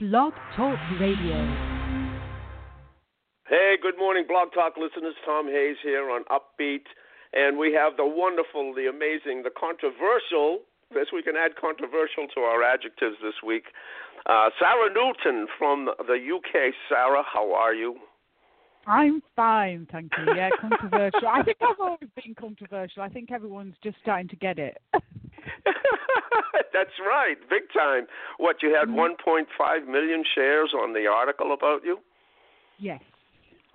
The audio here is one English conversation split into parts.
Blog Talk Radio. Hey, good morning, Blog Talk listeners. Tom Hayes here on Upbeat. And we have the wonderful, the amazing, the controversial, yes, we can add controversial to our adjectives this week. Uh, Sarah Newton from the UK. Sarah, how are you? I'm fine, thank you. Yeah, controversial. I think I've always been controversial. I think everyone's just starting to get it. That's right, big time. What you had Mm-hmm. 1.5 million shares on the article about you? Yes.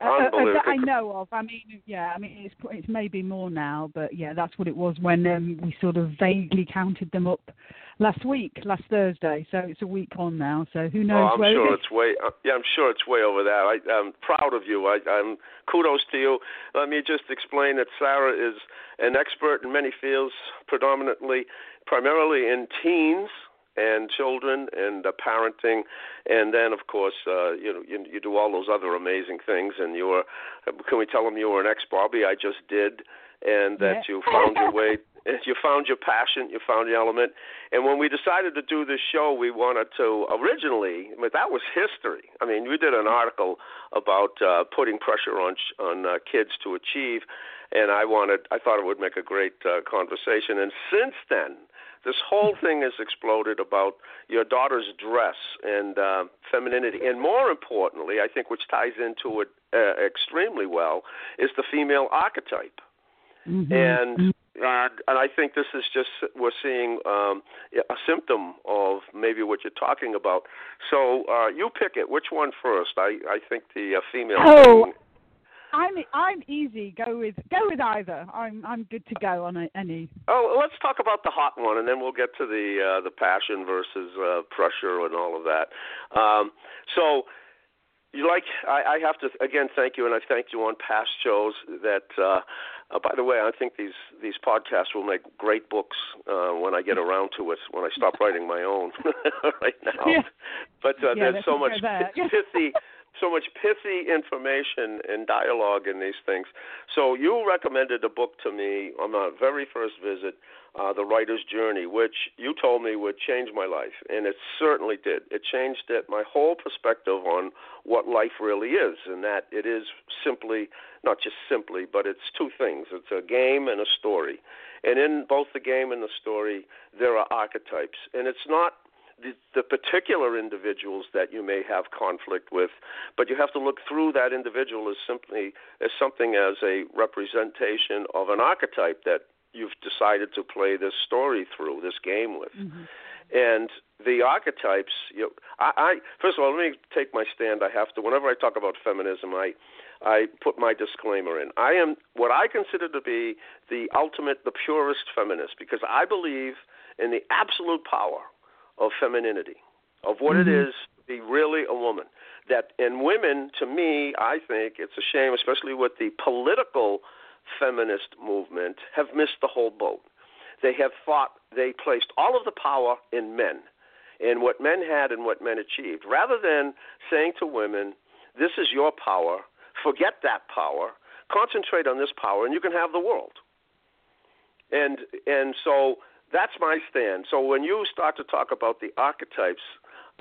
Uh, uh, that I know of. I mean, yeah. I mean, it's it's maybe more now, but yeah, that's what it was when um, we sort of vaguely counted them up last week, last Thursday. So it's a week on now. So who knows oh, I'm where sure it it's way. Uh, yeah, I'm sure it's way over there. I, I'm proud of you. I, I'm kudos to you. Let me just explain that Sarah is an expert in many fields, predominantly, primarily in teens and children and uh, parenting, and then of course, uh, you know, you, you do all those other amazing things. And you are, can we tell them you were an ex Barbie? I just did, and that Yeah. you found your way. You found your passion, you found your element, and when we decided to do this show, we wanted to originally, but that was history. I mean, we did an article about uh, putting pressure on on uh, kids to achieve, and I wanted, I thought it would make a great uh, conversation. And since then, this whole thing has exploded about your daughter's dress and uh, femininity, and more importantly, I think, which ties into it uh, extremely well, is the female archetype Mhm. and uh, and I think this is just we're seeing um, a symptom of maybe what you're talking about. So uh, you pick it. Which one first? I I think the uh, female. Oh. thing- I'm I'm easy. Go with go with either. I'm I'm good to go on a, any. Oh, let's talk about the hot one, and then we'll get to the uh, the passion versus uh, pressure and all of that. Um, so. You like? I, I have to again thank you, and I've thanked you on past shows. That, uh, uh, by the way, I think these these podcasts will make great books uh, when I get around to it. When I stop writing my own right now, Yeah. but uh, Yeah, there's so much pithy, so much pithy information and dialogue in these things. So you recommended a book to me on my very first visit, uh, The Writer's Journey, which you told me would change my life, and it certainly did. It changed it, my whole perspective on what life really is, and that it is simply, not just simply, but it's two things. It's a game and a story. And in both the game and the story, there are archetypes. And it's not the, the particular individuals that you may have conflict with, but you have to look through that individual as simply as something as a representation of an archetype that you've decided to play this story through, this game with. Mm-hmm. And the archetypes, you know, I, I first of all, let me take my stand. I have to. Whenever I talk about feminism, I I put my disclaimer in. I am what I consider to be the ultimate, the purest feminist, because I believe in the absolute power of femininity, of what it mm-hmm. is to be really a woman. That in women, to me, I think it's a shame, especially with the political feminist movement, have missed the whole boat. They have thought they placed all of the power in men, in what men had and what men achieved, rather than saying to women, "This is your power. Forget that power. Concentrate on this power, and you can have the world." And and so that's my stand. So when you start to talk about the archetypes,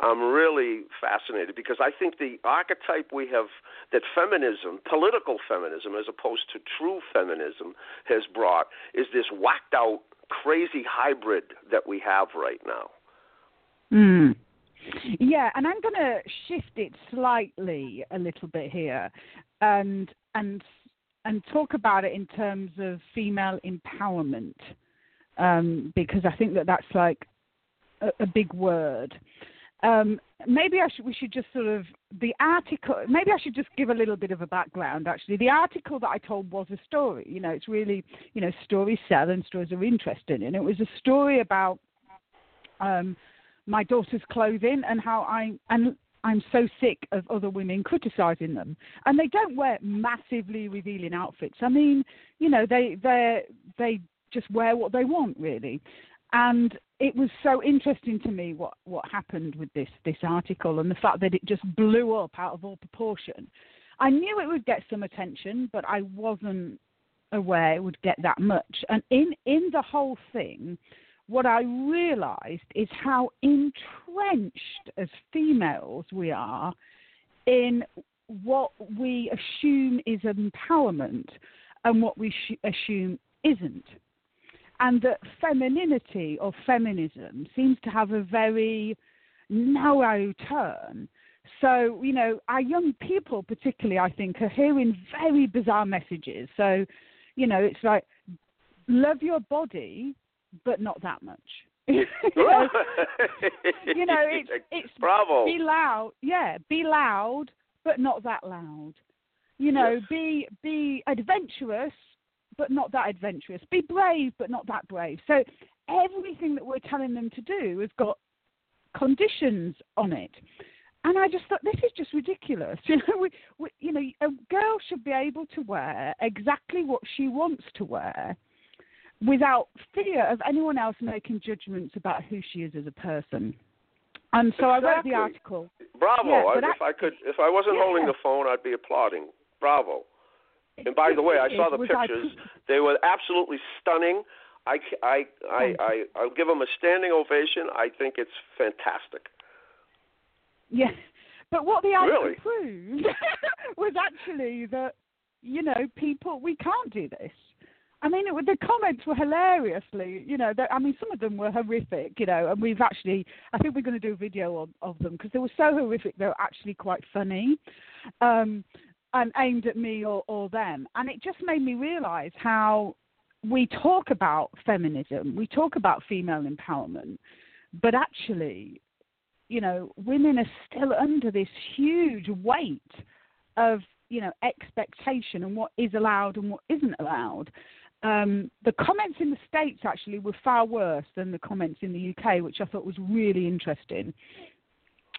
I'm really fascinated because I think the archetype we have that feminism, political feminism, as opposed to true feminism, has brought is this whacked out, crazy hybrid that we have right now. Mm. Yeah, and I'm going to shift it slightly a little bit here, and and and talk about it in terms of female empowerment, um, because I think that that's like a, a big word. Um, maybe I should, we should just sort of the article. Maybe I should just give a little bit of a background. Actually, the article that I told was a story. You know, it's really you know stories sell and stories are interesting, and it was a story about um, my daughter's clothing and how I and I'm so sick of other women criticizing them, and they don't wear massively revealing outfits. I mean, you know, they they they just wear what they want really, and it was so interesting to me what what happened with this this article and the fact that it just blew up out of all proportion. I knew it would get some attention, but I wasn't aware it would get that much. And in in the whole thing what I realized is how entrenched as females we are in what we assume is empowerment and what we sh- assume isn't. And that femininity or feminism seems to have a very narrow turn. So, you know, our young people, particularly, I think, are hearing very bizarre messages. So, you know, it's like, love your body, but not that much. you, know, you know, it's it's Bravo. be loud, yeah, be loud, but not that loud. You know, Yes. be be adventurous, but not that adventurous. Be brave, but not that brave. So everything that we're telling them to do has got conditions on it. And I just thought this is just ridiculous. You know, we, we, you know, a girl should be able to wear exactly what she wants to wear, without fear of anyone else making judgments about who she is as a person. And so I wrote the article. Bravo! Yeah, I- if I could, if I wasn't Yeah. holding the phone, I'd be applauding. Bravo! And by the way, I saw the pictures. They were absolutely stunning. I, I, I, I, I'll give them a standing ovation. I think it's fantastic. Yeah, but what the article Really? proved was actually that you know people we can't do this. I mean, it, the comments were hilariously, you know. I mean, some of them were horrific, you know, and we've actually, I think we're going to do a video of, of them because they were so horrific they were actually quite funny, um, and aimed at me or, or them, and it just made me realise how we talk about feminism, we talk about female empowerment, but actually you know, women are still under this huge weight of, you know, expectation and what is allowed and what isn't allowed. Um, the comments in the States actually were far worse than the comments in the UK, which I thought was really interesting.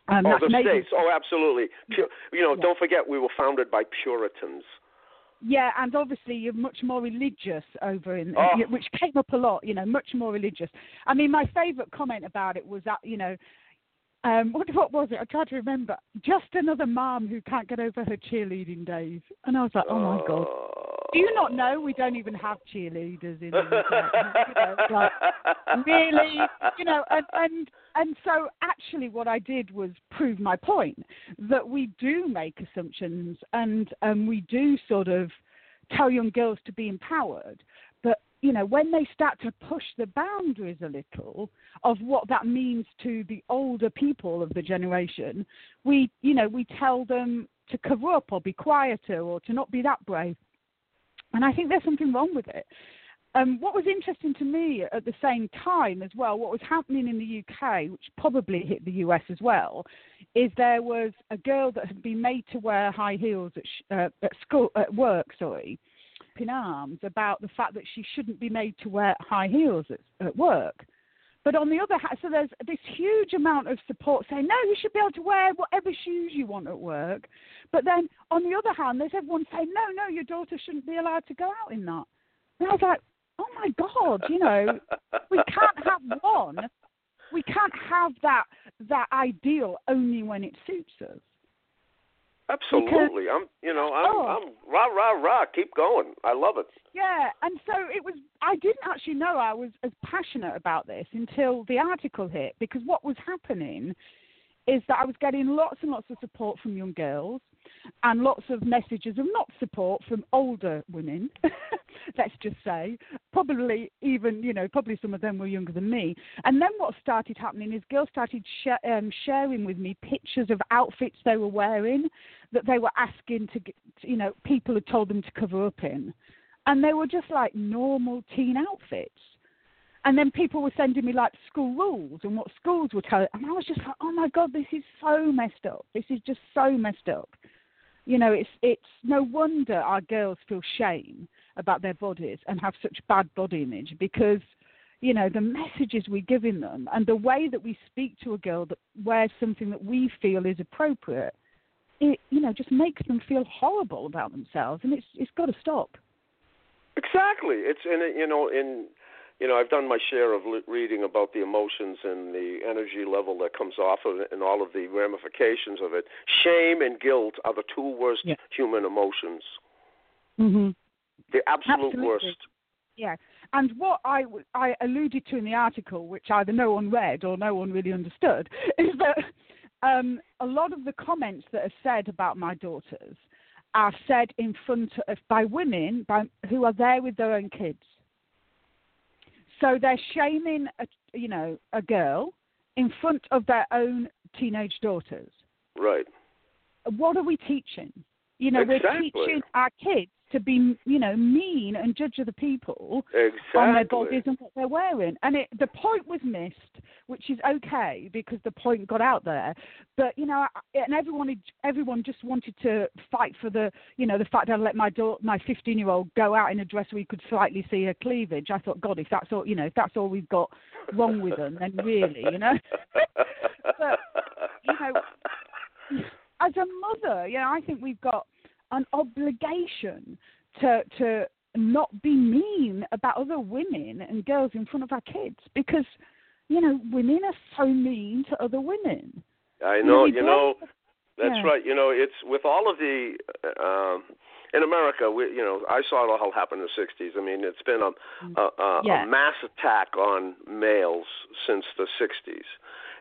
Um, oh, the made states. Oh, absolutely. Pu- you know, Yeah. don't forget we were founded by Puritans. Yeah, and obviously you're much more religious over in, Oh. which came up a lot. You know, much more religious. I mean, my favourite comment about it was that you know, um, what what was it? I tried to remember. Just another mom who can't get over her cheerleading days, and I was like, oh my god. Do you not know we don't even have cheerleaders in the you know, like, really you know and, and and so actually what i did was prove my point that we do make assumptions and and we do sort of tell young girls to be empowered. But you know when they start to push the boundaries a little of what that means to the older people of the generation we you know we tell them to cover up or be quieter or to not be that brave and i think there's something wrong with it um, what was interesting to me at the same time as well, what was happening in the UK, which probably hit the US as well, is there was a girl that had been made to wear high heels at, sh- uh, at school, at work, sorry, in arms about the fact that she shouldn't be made to wear high heels at, at work. But on the other hand, so there's this huge amount of support saying, no, you should be able to wear whatever shoes you want at work. But then on the other hand, there's everyone saying, no, no, your daughter shouldn't be allowed to go out in that. And I was like, oh my God, you know, we can't have one. We can't have that that ideal only when it suits us. Absolutely. I'm. You know. I'm. Oh. I'm. Rah rah rah. Keep going. I love it. Yeah, and so it was. I didn't actually know I was as passionate about this until the article hit, because what was happening is that I was getting lots and lots of support from young girls, and lots of messages of not support from older women. let's just say, probably even you know, probably some of them were younger than me. And then what started happening is girls started sh- um, sharing with me pictures of outfits they were wearing that they were asking to, get, you know, people had told them to cover up in and they were just like normal teen outfits. And then people were sending me like school rules and what schools were telling, and I was just like, oh my god, this is so messed up. This is just so messed up. You know, it's it's no wonder our girls feel shame about their bodies and have such bad body image because you know the messages we're giving them and the way that we speak to a girl that wears something that we feel is appropriate it you know just makes them feel horrible about themselves and it's it's got to stop Exactly. It's in it. You know. In. You know, I've done my share of reading about the emotions and the energy level that comes off of it, and all of the ramifications of it. Shame and guilt are the two worst Yeah. human emotions. mhm The absolute Absolutely. worst. Yeah, and what I, I alluded to in the article, which either no one read or no one really understood, is that um, a lot of the comments that are said about my daughters are said in front of by women by, who are there with their own kids. So they're shaming, a, you know, a girl in front of their own teenage daughters. Right. What are we teaching? You know, exactly. we're teaching our kids to be, you know, mean and judge other people exactly. on their bodies and what they're wearing. And it, the point was missed, which is okay because the point got out there. But you know, and everyone, everyone just wanted to fight for the, you know, the fact that I let my daughter, my 15 year old go out in a dress where you could slightly see her cleavage. I thought, God, if that's all, you know, if that's all we've got wrong with them, then really, you know. but you know, as a mother, you know, I think we've got an obligation to to not be mean about other women and girls in front of our kids because you know women are so mean to other women. I know, you, know, that's yeah. right. You know, it's with all of the um in America, we, you know, I saw it all happen in the '60s. I mean, it's been a a, a, yeah. a mass attack on males since the '60s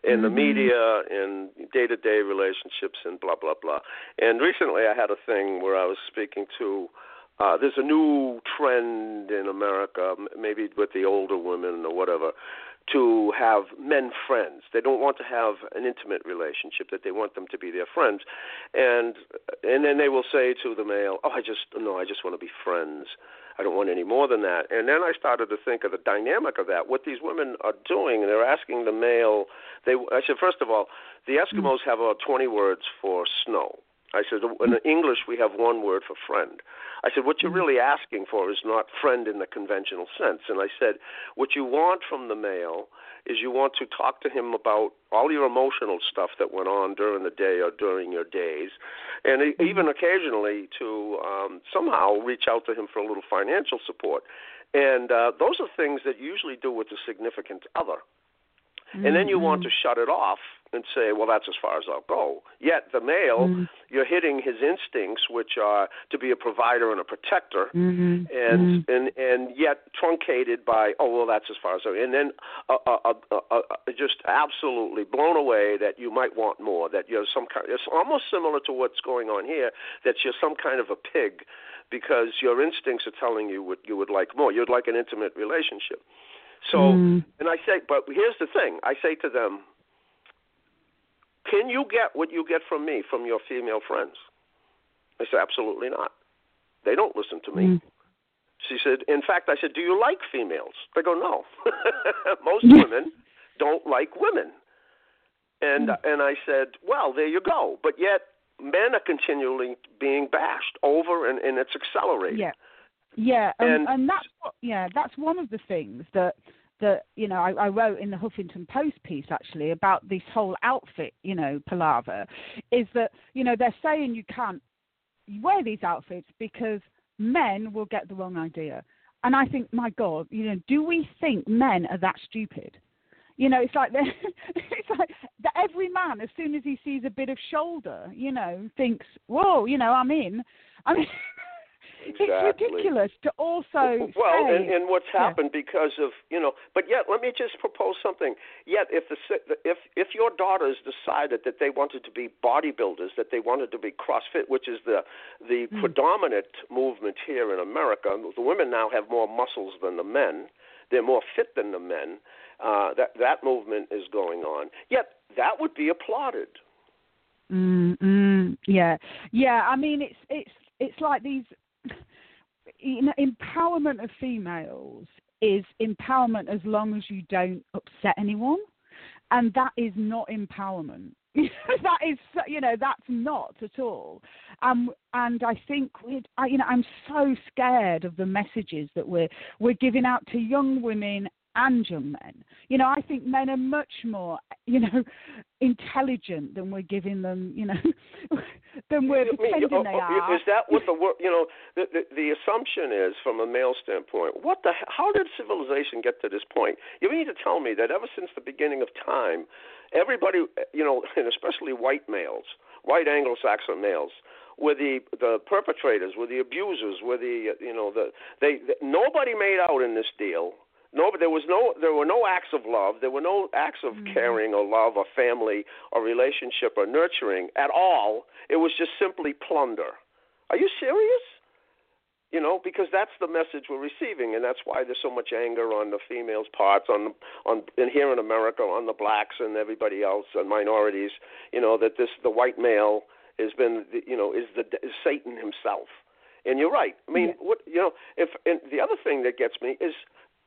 in mm-hmm. the media, in day to day relationships, and blah, blah, blah. And recently I had a thing where I was speaking to. Uh, there's a new trend in America, maybe with the older women or whatever, to have men friends. They don't want to have an intimate relationship; that they want them to be their friends, and and then they will say to the male, "Oh, I just no, I just want to be friends." I don't want any more than that. And then I started to think of the dynamic of that. What these women are doing, they're asking the male. They, I said, first of all, the Eskimos have about 20 words for snow. I said, in English, we have one word for friend. I said, what you're really asking for is not friend in the conventional sense. And I said, what you want from the male is you want to talk to him about all your emotional stuff that went on during the day or during your days, and Mm-hmm. even occasionally to um, somehow reach out to him for a little financial support. And uh, those are things that you usually do with a significant other. And then you want to Mm-hmm. shut it off and say, well, that's as far as I'll go. Yet the male, Mm-hmm. you're hitting his instincts, which are to be a provider and a protector, Mm-hmm. and and and yet truncated by, oh, well, that's as far as. I And then uh, uh, uh, uh, uh, just absolutely blown away that you might want more. That you're some kind. It's almost similar to what's going on here. That you're some kind of a pig, because your instincts are telling you what you would like more. You'd like an intimate relationship. So, Mm. and I say, but here's the thing I say to them, can you get what you get from me from your female friends? I said, absolutely not. They don't listen to me. Mm. She said, in fact, I said, do you like females? They go, no. Most women don't like women. And Mm. and I said, well, there you go. But yet, men are continually being bashed over, and, and it's accelerating. Yeah, yeah, and, And- and that's what, yeah, that's one of the things that that you know I, I wrote in the Huffington Post piece actually about this whole outfit, you know, palaver, is that you know they're saying you can't wear these outfits because men will get the wrong idea, and I think, my God, you know, do we think men are that stupid? You know, it's like it's like that every man, as soon as he sees a bit of shoulder, you know, thinks, "Whoa, you know, I'm in." I mean, Exactly. it's ridiculous to also well, say, and, and what's Yeah. happened because of you know, but yet let me just propose something. Yet, if the if if your daughters decided that they wanted to be bodybuilders, that they wanted to be CrossFit, which is the the Mm. predominant movement here in America, the women now have more muscles than the men. They're more fit than the men. Uh, that that movement is going on. Yet that would be applauded. Mm, mm, yeah, yeah. I mean, it's it's it's like these. You know, empowerment of females is empowerment as long as you don't upset anyone, and that is not empowerment. that is, you know, that's not at all. Um, and I think we, you know, I'm so scared of the messages that we're we're giving out to young women and young men. You know, I think men are much more, you know, intelligent than we're giving them, you know, than we're I mean, oh, they oh, are. Is that what the you know the, the the assumption is from a male standpoint? What the how did civilization get to this point? You mean to tell me that ever since the beginning of time, everybody you know, and especially white males, white Anglo-Saxon males, were the the perpetrators, were the abusers, were the you know the they, they nobody made out in this deal. No, but there was no there were no acts of love. There were no acts of mm-hmm. caring or love or family or relationship or nurturing at all. It was just simply plunder. Are you serious? You know, because that's the message we're receiving, and that's why there's so much anger on the females' parts, on on in here in America, on the blacks and everybody else, and minorities. You know that this the white male has been, you know, is the is Satan himself. And you're right. I mean, yeah. what you know, if and the other thing that gets me is,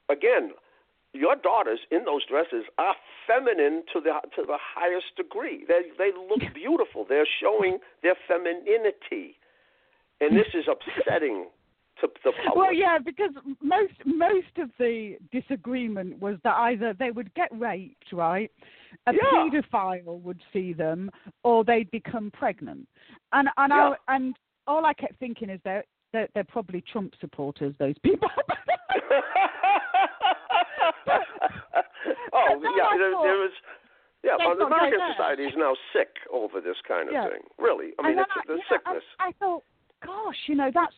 again, your daughters in those dresses are feminine to the to the highest degree. They they look beautiful. They're showing their femininity, and this is upsetting to the public. Well, yeah, because most most of the disagreement was that either they would get raped, right? A yeah. paedophile would see them, or they'd become pregnant. And and yeah. I, and all I kept thinking is they're they're, they're probably Trump supporters. Those people. oh yeah, there, there was. Yeah, well, the American society is now sick over this kind of yeah. thing. Really, I mean, it's I, the sickness. I, I thought, gosh, you know, that's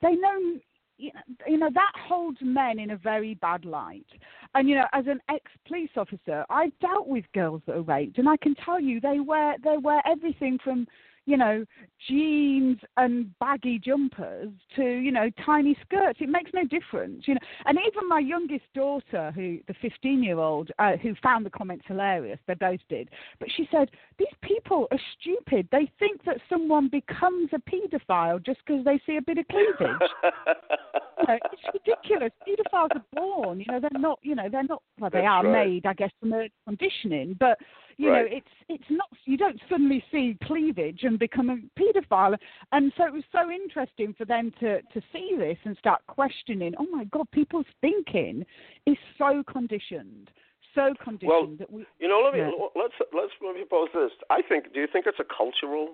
they know you know that holds men in a very bad light and you know as an ex police officer i've dealt with girls that are raped and i can tell you they wear they wear everything from you know, jeans and baggy jumpers to, you know, tiny skirts. It makes no difference, you know. And even my youngest daughter, who the 15-year-old, uh, who found the comments hilarious, they both did. But she said these people are stupid. They think that someone becomes a paedophile just because they see a bit of cleavage. you know, it's ridiculous. Paedophiles are born. You know, they're not. You know, they're not. Well, they That's are right. made, I guess, from early conditioning. But you right. know, it's it's not. You don't suddenly see cleavage and become a paedophile. And so it was so interesting for them to to see this and start questioning. Oh my God, people's thinking is so conditioned so conditioned well, that we. You know, let me yeah. let's let's let me pose this. I think. Do you think it's a cultural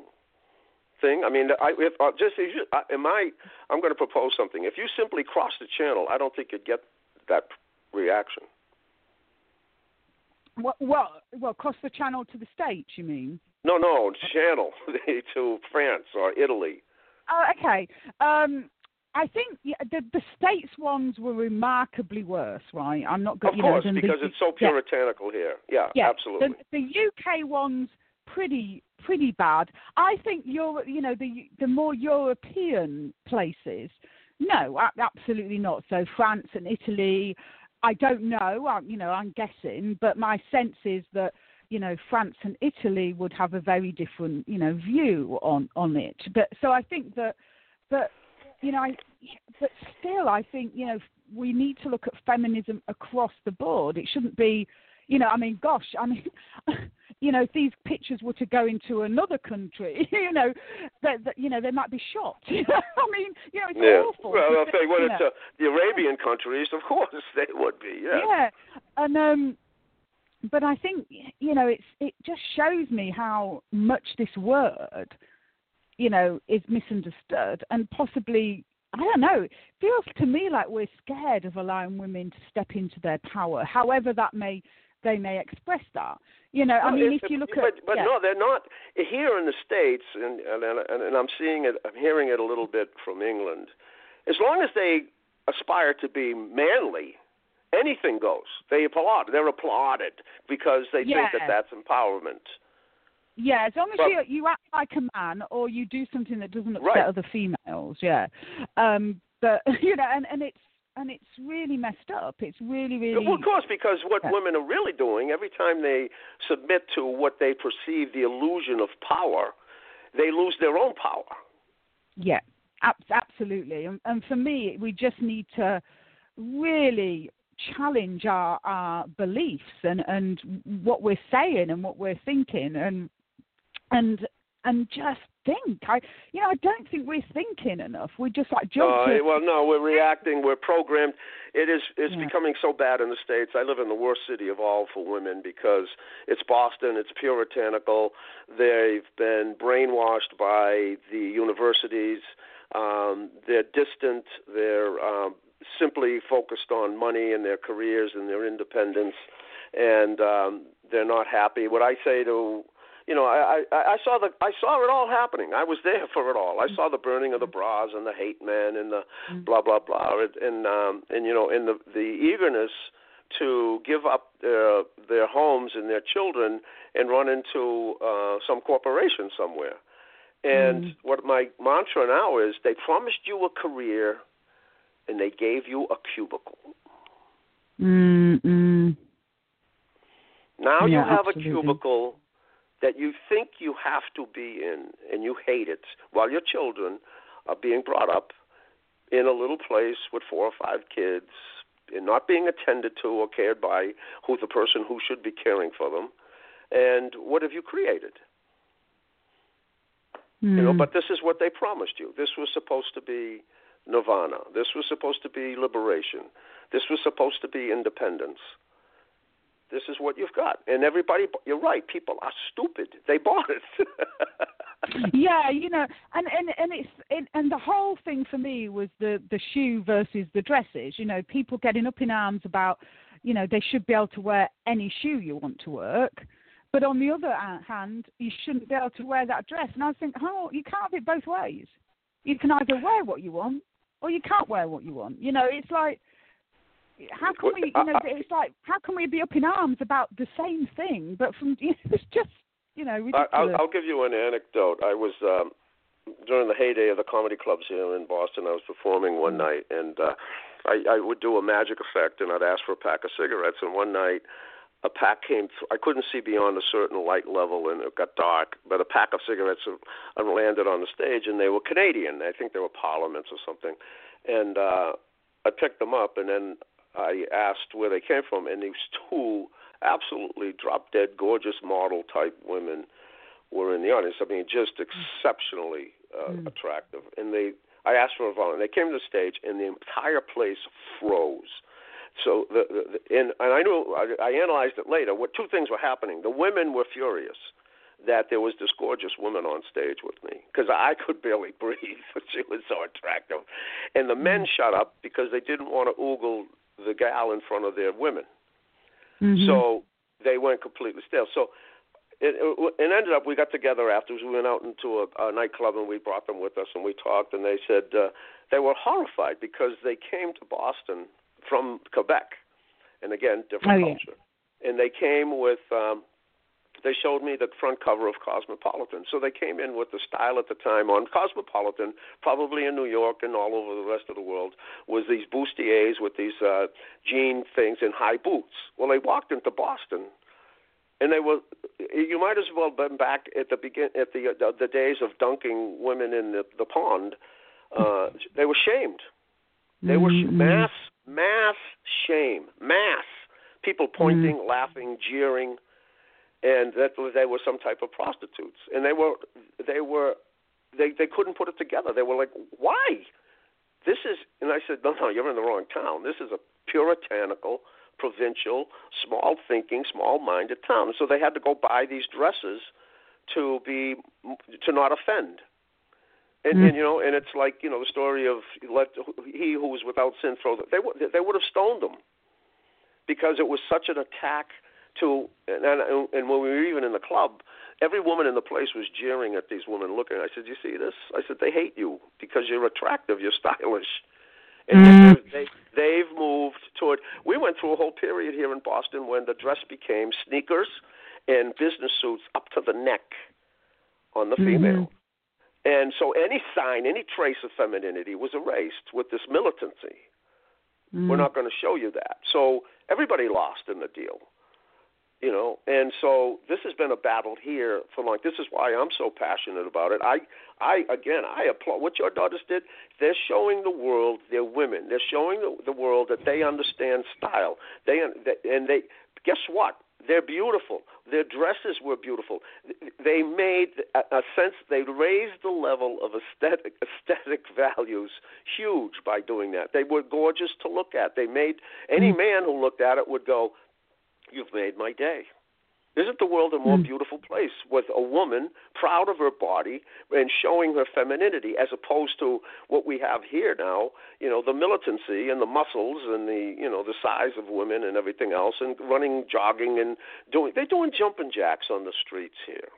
thing? I mean, I if uh, just if you, uh, am I? I'm going to propose something. If you simply cross the channel, I don't think you'd get that reaction. Well, well, well, cross the channel to the states. You mean? No, no, channel to France or Italy. Oh, okay. Um, I think yeah, the the states ones were remarkably worse, right? I'm not good. Of you course, know, because the, it's so puritanical yeah. here. Yeah, yeah, absolutely. The, the UK ones pretty pretty bad. I think Europe, you know, the the more European places, no, absolutely not. So France and Italy, I don't know. I'm, you know, I'm guessing, but my sense is that you know France and Italy would have a very different you know view on on it. But so I think that but you know I but still I think you know we need to look at feminism across the board. It shouldn't be you know I mean gosh I mean you know if these pictures were to go into another country you know that, that you know they might be shot. I mean you know it's yeah. awful. Well I'll tell you what it's uh, the Arabian countries of course they would be yeah. Yeah and um but I think you know it's it just shows me how much this word, you know, is misunderstood and possibly I don't know. It feels to me like we're scared of allowing women to step into their power, however that may they may express that. You know, I mean, if, if you look but, at but yeah. no, they're not here in the states, and, and and and I'm seeing it, I'm hearing it a little bit from England. As long as they aspire to be manly, anything goes. They applaud. They're applauded because they yeah. think that that's empowerment. Yeah, as long as you you act like a man or you do something that doesn't upset right. other females. Yeah, um, but you know, and and it's and it's really messed up. It's really, really. Well, of course, because what yeah. women are really doing every time they submit to what they perceive the illusion of power, they lose their own power. Yeah, absolutely. And, and for me, we just need to really challenge our, our beliefs and, and what we're saying and what we're thinking and and and just think. I you know I don't think we're thinking enough. We're just like jump. Uh, well, no, we're reacting. We're programmed. It is it's yeah. becoming so bad in the states. I live in the worst city of all for women because it's Boston. It's puritanical. They've been brainwashed by the universities. Um, they're distant. They're um, simply focused on money and their careers and their independence, and um, they're not happy. What I say to you know, I, I I saw the I saw it all happening. I was there for it all. I saw the burning of the bras and the hate men and the Mm. blah blah blah and and, um, and you know, in the the eagerness to give up their their homes and their children and run into uh, some corporation somewhere. And Mm. what my mantra now is, they promised you a career, and they gave you a cubicle. Mm, mm. Now you have absolutely. a cubicle that you think you have to be in, and you hate it, while your children are being brought up in a little place with four or five kids and not being attended to or cared by who the person who should be caring for them. And what have you created? You know, Mm. but this is what they promised you. This was supposed to be nirvana. This was supposed to be liberation. This was supposed to be independence. This is what you've got. And everybody, you're right, people are stupid. They bought it. yeah, you know, and and and it's it, and the whole thing for me was the the shoe versus the dresses. You know, people getting up in arms about, you know, they should be able to wear any shoe you want to work, but on the other hand, you shouldn't be able to wear that dress. And I think, oh, you can't have it both ways. You can either wear what you want, or you can't wear what you want. You know, it's like. How can we, you know, I- it's like, how can we be up in arms about the same thing, but from, you know, it's just, you know, ridiculous. I'll, I'll give you an anecdote. I was um, during the heyday of the comedy clubs here in Boston. I was performing one night, and uh, I, I would do a magic effect, and I'd ask for a pack of cigarettes. And one night, a pack came. Th- I couldn't see beyond a certain light level, and it got dark. But a pack of cigarettes uh, landed on the stage, and they were Canadian. I think they were Parliaments or something. And uh, I picked them up, and then I asked where they came from, and these two absolutely drop dead gorgeous model type women were in the audience. I mean, just exceptionally uh, Mm. attractive. And they, I asked for a volunteer. They came to the stage, and the entire place froze. So the, the, the and, and I knew I, I analyzed it later. What two things were happening? The women were furious that there was this gorgeous woman on stage with me because I could barely breathe. she was so attractive, and the men shut up because they didn't want to oogle the gal in front of their women. Mhm. So they went completely stale. So it, it, it ended up we got together afterwards. We went out into a, a nightclub and we brought them with us and we talked. And they said uh, they were horrified because they came to Boston from Quebec, and again different Oh, yeah. culture. And they came with. Um, they showed me the front cover of Cosmopolitan. So they came in with the style at the time on Cosmopolitan, probably in New York and all over the rest of the world, was these bustiers with these uh, jean things and high boots. Well, they walked into Boston, and they were. You might as well have been back at the begin at the the, the days of dunking women in the, the pond. Uh, they were shamed. They were sh- Mhm. mass mass shame, mass people pointing, laughing, jeering, and that they were some type of prostitutes. And they were they were they they couldn't put it together. They were like, why? This is, and I said, no, no, you're in the wrong town. This is a puritanical, provincial, small thinking, small minded town. So they had to go buy these dresses to be to not offend. And, Mm. and you know, and it's like you know the story of let he who was without sin throw. The, they would they would have stoned them because it was such an attack to. And, and, and when we were even in the club, every woman in the place was jeering at these women looking. I said, "You see this?" I said, "They hate you because you're attractive, you're stylish." And Mm. they, they've moved toward. We went through a whole period here in Boston when the dress became sneakers and business suits up to the neck on the female. And so any sign, any trace of femininity was erased with this militancy. Mm. We're not going to show you that. So everybody lost in the deal. You know, and so this has been a battle here for long. This is why I'm so passionate about it. I, I again, I applaud what your daughters did. They're showing the world they're women. They're showing the, the world that they understand style. They and they guess what? They're beautiful. Their dresses were beautiful. They made a, a sense. They raised the level of aesthetic aesthetic values huge by doing that. They were gorgeous to look at. They made any mm. man who looked at it would go, "You've made my day." Isn't the world a more Mm. beautiful place with a woman proud of her body and showing her femininity as opposed to what we have here now, you know, the militancy and the muscles and the, you know, the size of women and everything else and running, jogging and doing they're doing jumping jacks on the streets here.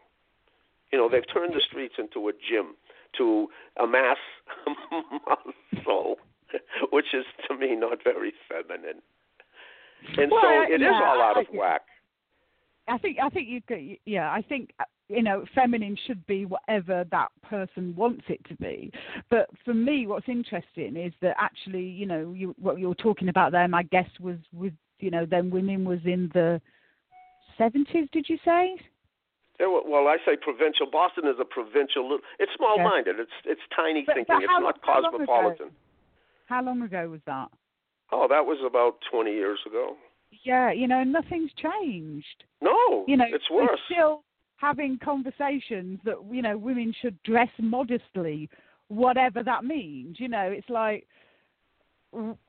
You know, they've turned the streets into a gym to amass muscle, which is to me not very feminine. And well, so it yeah, is all out of whack. I think I think you could, yeah I think uh, you know feminine should be whatever that person wants it to be. But for me, what's interesting is that actually you know you, what you were talking about there. My guess was with you know then women was in the seventies. Did you say? Well, I say provincial. Boston is a provincial. It's small-minded. It's it's tiny but, thinking. But it's not how cosmopolitan. Long how long ago was that? Oh, that was about 20 years ago. Yeah, you know, nothing's changed. No, you know, it's worse. We're still having conversations that you know women should dress modestly, whatever that means. You know, it's like,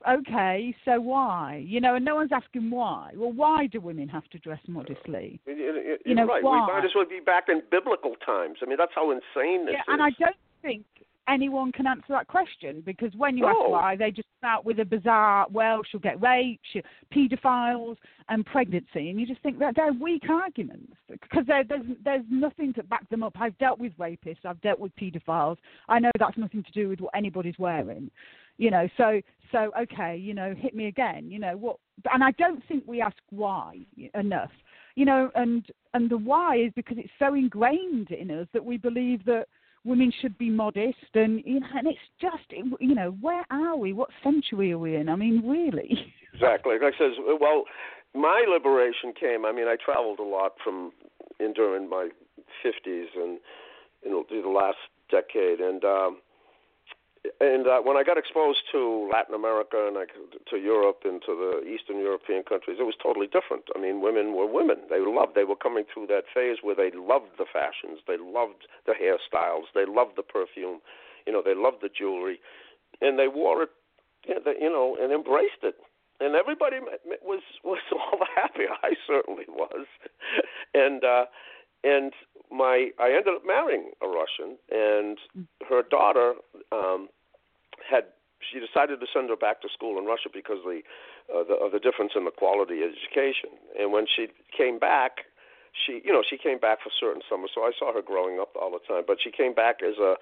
okay, so why? You know, and no one's asking why. Well, why do women have to dress modestly? Uh, You're you know, right. Why? We might as well be back in biblical times. I mean, that's how insane this yeah, is. and I don't think anyone can answer that question because when you no. ask oh. why, they just start with a bizarre, well, she'll get raped, she'll, paedophiles, and pregnancy, and you just think that they're weak arguments because there's there's nothing to back them up. I've dealt with rapists, I've dealt with paedophiles. I know that's nothing to do with what anybody's wearing, you know. So so okay, you know, hit me again, you know what? And I don't think we ask why enough, you know, and and the why is because it's so ingrained in us that we believe that women should be modest and you know and it's just you know where are we? What century are we in? I mean really. Exactly. Like i says well my liberation came i mean i traveled a lot from in during my 50s and in the last decade. And um and uh, when I got exposed to Latin America and I, to Europe and to the Eastern European countries, it was totally different. I mean, women were women. They loved. They were coming through that phase where they loved the fashions, they loved the hairstyles, they loved the perfume, you know, they loved the jewelry, and they wore it, you know, and embraced it. And everybody was was all the happy. I certainly was, and. uh and my I ended up marrying a Russian, and her daughter um, had she decided to send her back to school in Russia because of the, uh, the of the difference in the quality of education. And when she came back, she you know she came back for certain summers, so I saw her growing up all the time. But she came back as a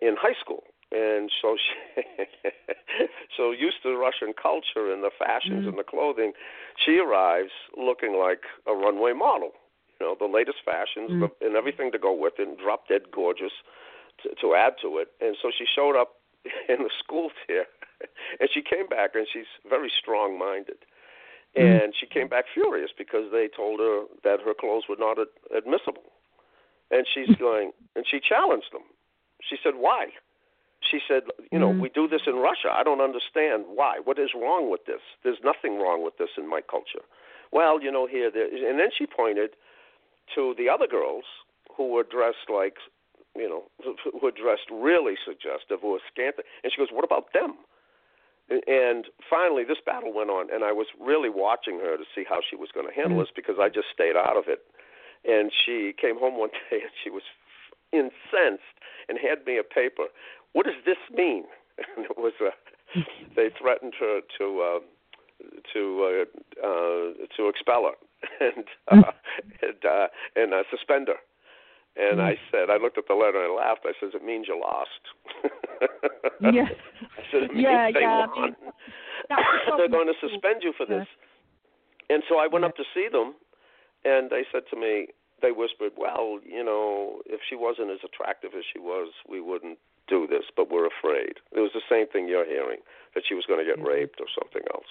in high school, and so she so used to Russian culture and the fashions Mm. and the clothing, she arrives looking like a runway model you know, the latest fashions Mm. the, and everything to go with it, and drop dead gorgeous to, to add to it. And so she showed up in the schools here, and she came back, and she's very strong-minded. Mm. And she came back furious because they told her that her clothes were not ad- admissible. And she's going, and she challenged them. She said, "Why?" She said, "You know, Mm. we do this in Russia. I don't understand why. What is wrong with this? There's nothing wrong with this in my culture." Well, you know, here, there, and then she pointed to the other girls who were dressed like, you know, who were dressed really suggestive, who were scant. And she goes, "What about them?" And finally, this battle went on, and I was really watching her to see how she was going to handle Mm. this because I just stayed out of it. And she came home one day and she was incensed and had me a paper. What does this mean? And it was a, they threatened her to uh, to uh, uh, to expel her and uh, and uh, and uh, suspend her. And I said, I looked at the letter and I laughed. I says, it means you lost. Yeah. I said, it means Yeah, they yeah, I won. mean, They're going to suspend you for this. And so I went up to see them, and they said to me, they whispered, well, you know, if she wasn't as attractive as she was, we wouldn't do this, but we're afraid. It was the same thing you're hearing, that she was going to get Mhm. raped or something else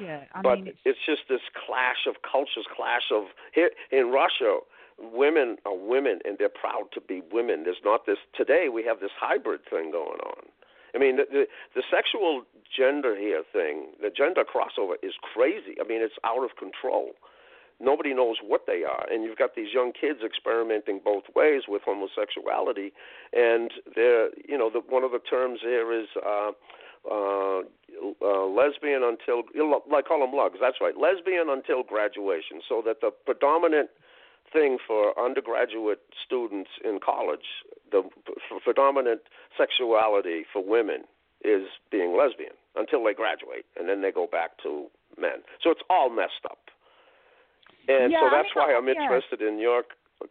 Yeah, I but mean, it's, it's just this clash of cultures, clash of here in Russia. Women are women, and they're proud to be women. There's not this today. We have this hybrid thing going on. I mean, the, the the sexual gender here thing, the gender crossover is crazy. I mean, it's out of control. Nobody knows what they are, and you've got these young kids experimenting both ways with homosexuality, and they're you know the one of the terms here is. Uh, uh, uh, lesbian until like call them lugs. That's right, lesbian until graduation. So that the predominant thing for undergraduate students in college, the predominant sexuality for women is being lesbian until they graduate, and then they go back to men. So it's all messed up. And Yeah, so I that's mean, why I'm yeah. interested in your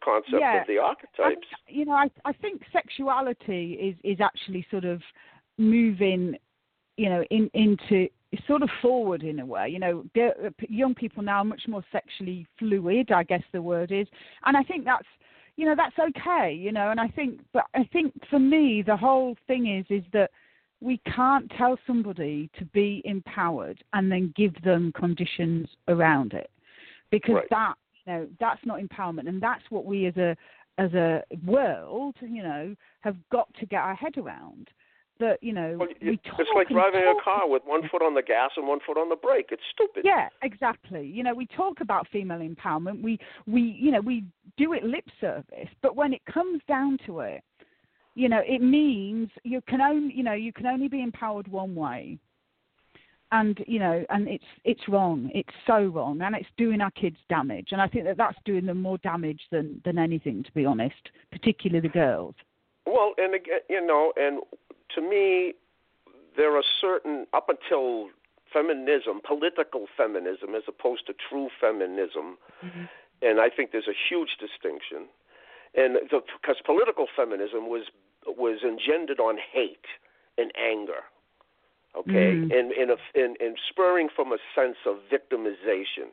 concept yeah, of the archetypes. I, you know, I I think sexuality is is actually sort of moving, you know, in into sort of forward in a way. You know, uh, young people now are much more sexually fluid, I guess the word is, and I think that's you know that's okay. You know, and I think, but I think for me the whole thing is is that we can't tell somebody to be empowered and then give them conditions around it because right. that you know that's not empowerment and that's what we as a as a world you know have got to get our head around that you know well, we talk it's like driving a car with one foot on the gas and one foot on the brake. It's stupid. Yeah exactly. You know we talk about female empowerment. We we you know we do it lip service. But when it comes down to it you know it means you can only you know you can only be empowered one way. And you know and it's it's wrong. It's so wrong. And it's doing our kids damage. And i think that that's doing them more damage than than anything to be honest particularly the girls. Well and again you know and to me there are certain up until feminism political feminism as opposed to true feminism mm-hmm. and i think there's a huge distinction and because political feminism was was engendered on hate and anger okay, mm. and, and, and, and spurring from a sense of victimization.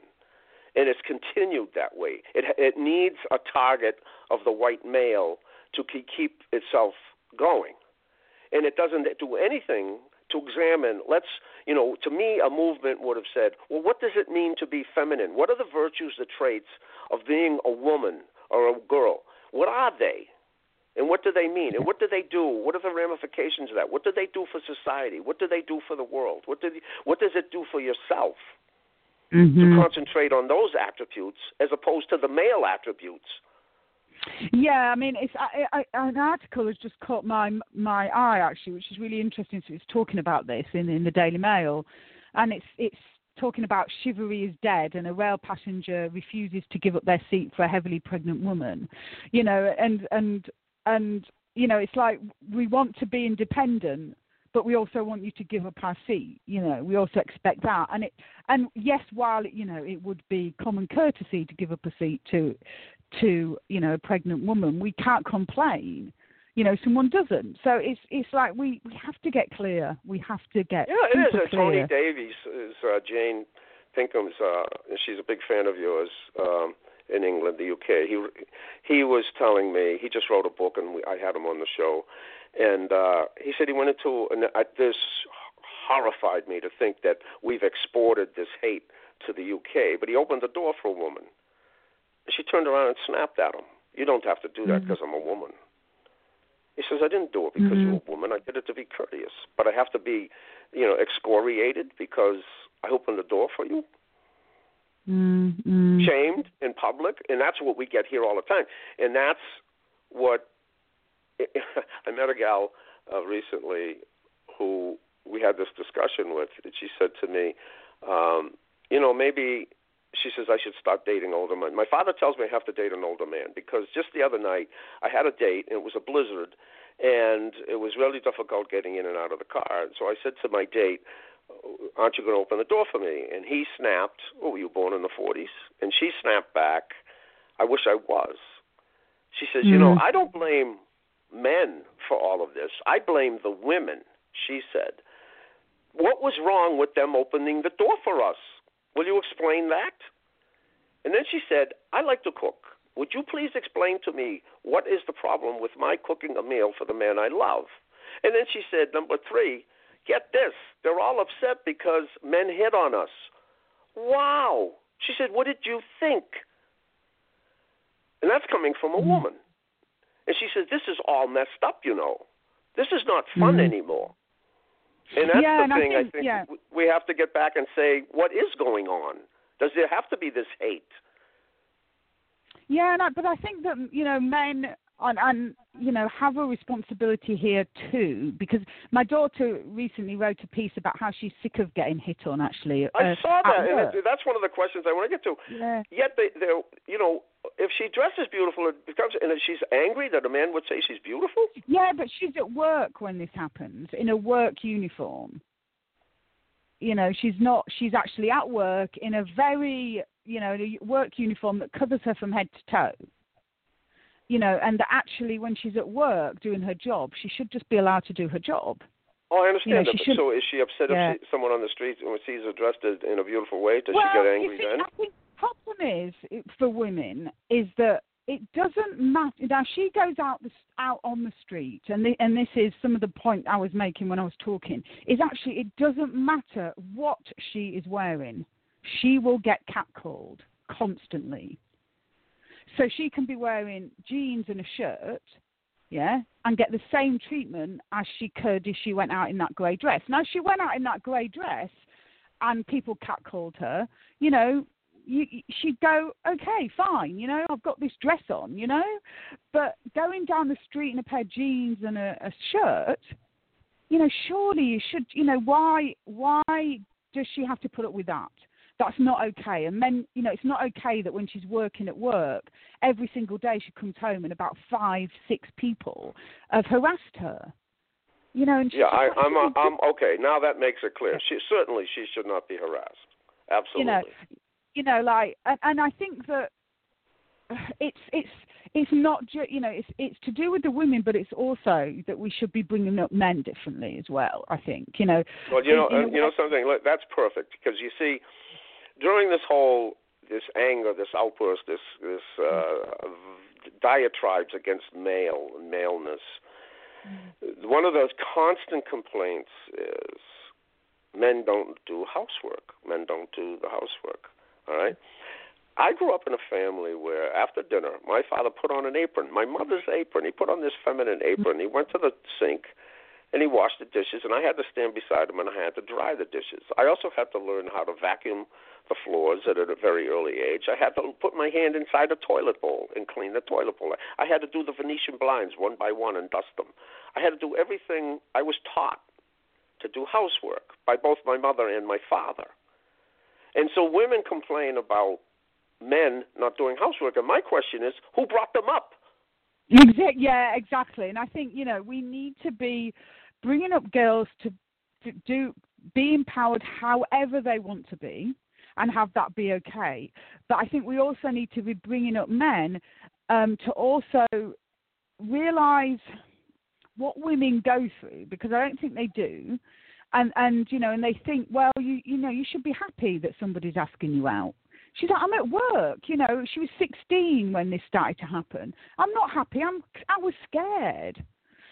And it's continued that way. It, it needs a target of the white male to keep itself going. And it doesn't do anything to examine, let's, you know, to me, a movement would have said, well, what does it mean to be feminine? What are the virtues, the traits of being a woman or a girl? What are they? And what do they mean? And what do they do? What are the ramifications of that? What do they do for society? What do they do for the world? What, do they, what does it do for yourself? Mm-hmm. To concentrate on those attributes as opposed to the male attributes. Yeah, I mean, it's I, I, an article has just caught my my eye actually, which is really interesting. So it's talking about this in in the Daily Mail, and it's it's talking about chivalry is dead and a rail passenger refuses to give up their seat for a heavily pregnant woman you know and and and you know it's like we want to be independent but we also want you to give up our seat you know we also expect that and it and yes while you know it would be common courtesy to give up a seat to to you know a pregnant woman we can't complain you know someone doesn't so it's it's like we we have to get clear we have to get yeah it is clear. tony davies is uh, jane pinkham's uh she's a big fan of yours um in England, the UK. He he was telling me he just wrote a book, and we, I had him on the show, and uh, he said he went into and uh, this horrified me to think that we've exported this hate to the UK. But he opened the door for a woman. She turned around and snapped at him. You don't have to do that because mm-hmm. I'm a woman. He says, I didn't do it because mm-hmm. you're a woman. I did it to be courteous. But I have to be, you know, excoriated because I opened the door for you. Mm-hmm. shamed in public, and that's what we get here all the time. And that's what I met a gal uh, recently who we had this discussion with, and she said to me, um, "You know, maybe." She says I should start dating older men. My father tells me I have to date an older man because just the other night I had a date and it was a blizzard and it was really difficult getting in and out of the car. So I said to my date, aren't you going to open the door for me? And he snapped, oh, were you born in the 40s? And she snapped back, I wish I was. She says, mm-hmm. you know, mm-hmm. I don't blame men for all of this. I blame the women, she said. What was wrong with them opening the door for us? Will you explain that? And then she said, I like to cook. Would you please explain to me what is the problem with my cooking a meal for the man I love? And then she said, number three, Get this, they're all upset because men hit on us. Wow. She said, What did you think? And that's coming from a mm-hmm. woman. And she says, This is all messed up, you know. This is not fun mm-hmm. anymore. And that's yeah, the and thing I think, I think yeah. we have to get back and say, what is going on? Does there have to be this hate? Yeah, and I, but I think that you know men and, and you know have a responsibility here too because my daughter recently wrote a piece about how she's sick of getting hit on actually i uh, saw that and that's one of the questions i want to get to yeah. yet they they you know if she dresses beautiful it becomes and if she's angry that a man would say she's beautiful yeah but she's at work when this happens in a work uniform you know she's not she's actually at work in a very you know work uniform that covers her from head to toe you know, and that actually when she's at work doing her job, she should just be allowed to do her job. Oh, I understand You know, that. Should- so is she upset Yeah. if she, someone on the street sees her dressed in a beautiful way? Does well, she get angry see, then? I think problem is for women is that it doesn't matter. Now she goes out the, out on the street, and the, and this is some of the point I was making when I was talking. Is actually it doesn't matter what she is wearing, she will get catcalled constantly. So she can be wearing jeans and a shirt, yeah, and get the same treatment as she could if she went out in that grey dress. Now, she went out in that grey dress and people catcalled her, you know, you, she'd go, okay, fine, you know, I've got this dress on, you know. But going down the street in a pair of jeans and a, a shirt, you know, surely you should, you know, why, why does she have to put up with that? That's not okay. And men, you know, it's not okay that when she's working at work, every single day she comes home and about five, six people have harassed her. You know, and she's Yeah, I, just I'm. Absolutely I'm okay. Now that makes it clear. She certainly she should not be harassed. Absolutely. you know, you know, like, and, and I think that it's it's it's not ju- you know it's it's to do with the women, but it's also that we should be bringing up men differently as well. I think you know. Well, you know, in- in uh, you know something. Look, That's perfect because you see, during this whole this anger, this outburst, this this uh, diatribes against male maleness. One of those constant complaints is men don't do housework. Men don't do the housework. All right. I grew up in a family where after dinner, my father put on an apron, my mother's apron. He put on this feminine apron. He went to the sink and he washed the dishes, and I had to stand beside him and I had to dry the dishes. I also had to learn how to vacuum the floors at a very early age. I had to put my hand inside a toilet bowl and clean the toilet bowl. I had to do the Venetian blinds one by one and dust them. I had to do everything I was taught to do housework by both my mother and my father. And so women complain about men not doing housework, and my question is, who brought them up? Yeah, exactly. And I think you know we need to be bringing up girls to, do be empowered however they want to be, and have that be okay. But I think we also need to be bringing up men um, to also realize what women go through because I don't think they do. And and you know, and they think, well, you you know, you should be happy that somebody's asking you out. She's like, I'm at work. You know, she was 16 when this started to happen. I'm not happy. I'm I was scared.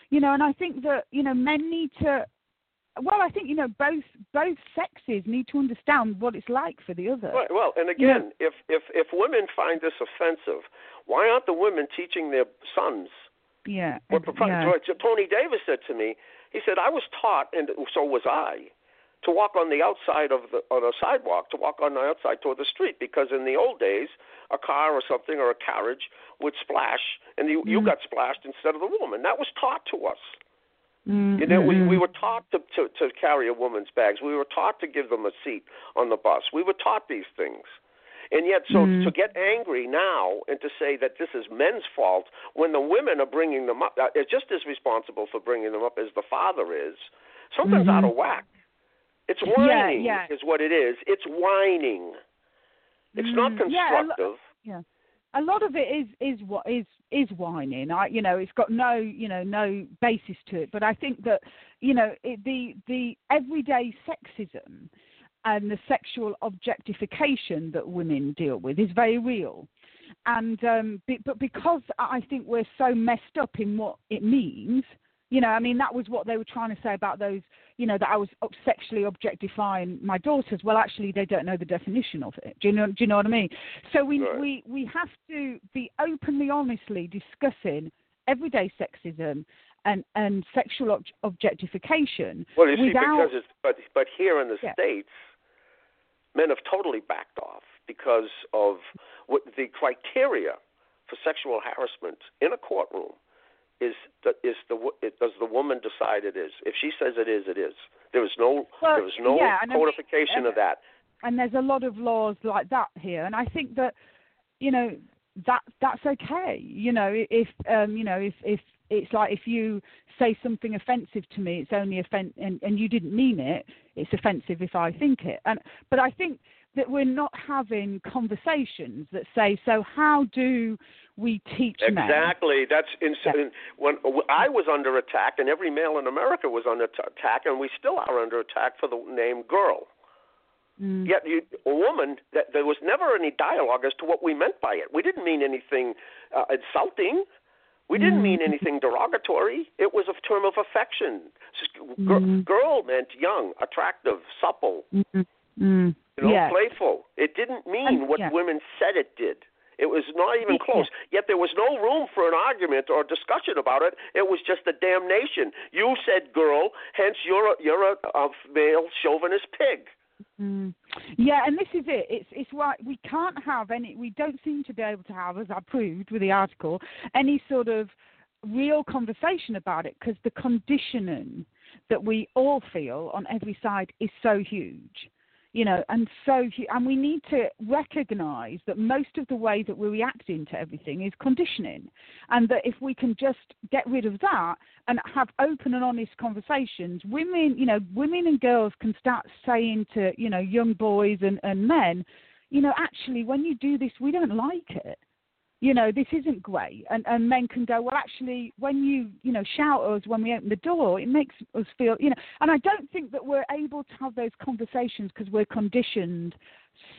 You know, and I think that you know men need to. Well, I think you know both both sexes need to understand what it's like for the other. Right. Well, and You know- again, if if if women find this offensive, why aren't the women teaching their sons Yeah. what yeah. Tony Davis said to me? He said I was taught, and so was I, to walk on the outside of the on a sidewalk, to walk on the outside toward the street, because in the old days, a car or something or a carriage would splash, and you you Mhm. got splashed instead of the woman. That was taught to us. Mm, You know, we, mm, we mm. were taught to, to, to carry a woman's bags. We were taught to give them a seat on the bus. We were taught these things. And yet, so Mm. to get angry now and to say that this is men's fault when the women are bringing them up, uh, are just as responsible for bringing them up as the father is, something's Mhm. out of whack. It's whining, yeah. is what it is. It's whining. It's not Mm, yeah, lo- constructive. Yeah, a lot of it is is what is is whining. I you know it's got no you know no basis to it. But I think that you know it, the the everyday sexism and the sexual objectification that women deal with is very real. And um, be, but because I think we're so messed up in what it means, you know, I mean that was what they were trying to say about those, you know, that I was sexually objectifying my daughters. Well, actually, they don't know the definition of it. Do you know? Do you know what I mean? So we Right. we we have to be openly, honestly discussing everyday sexism and and sexual objectification Well, you see, without because it's but but here in the Yeah. states, men have totally backed off because of what the criteria for sexual harassment in a courtroom is the, is the it, does the woman decide it is? If she says it is, it is. There is no Well, there is no yeah, and I mean, codification of that. and there's a lot of laws like that here and i think that you know that that's okay you know if um you know if if it's like if you say something offensive to me, it's only offensive, and, and you didn't mean it. It's offensive if I think it. And but I think that we're not having conversations that say, so how do we teach exactly. men? Exactly. That's insane. When I was under attack, and every male in America was under attack, and we still are under attack for the name girl. Mm. Yet, you, a woman, that there was never any dialogue as to what we meant by it. We didn't mean anything uh, insulting. We didn't mean mm-hmm. anything derogatory. It was a term of affection. Girl, mm. girl meant young, attractive, supple, mm. you know, yeah. playful. It didn't mean and, what yeah. women said it did. It was not even close. Yet there was no room for an argument or discussion about it. It was just a damnation. You said girl, hence you're a, you're a, a male chauvinist pig. Mm. Yeah, and this is it. It's it's why we can't have any. We don't seem to be able to have, as I proved with the article, any sort of real conversation about it because the conditioning that we all feel on every side is so huge you know, and so and we need to recognise that most of the way that we're reacting to everything is conditioning, and that if we can just get rid of that and have open and honest conversations, women, you know, women and girls can start saying to you know young boys and, and men, you know, actually when you do this, we don't like it you know, this isn't great. And, and men can go, well, actually, when you, you know, shout us when we open the door, it makes us feel, you know, and I don't think that we're able to have those conversations because we're conditioned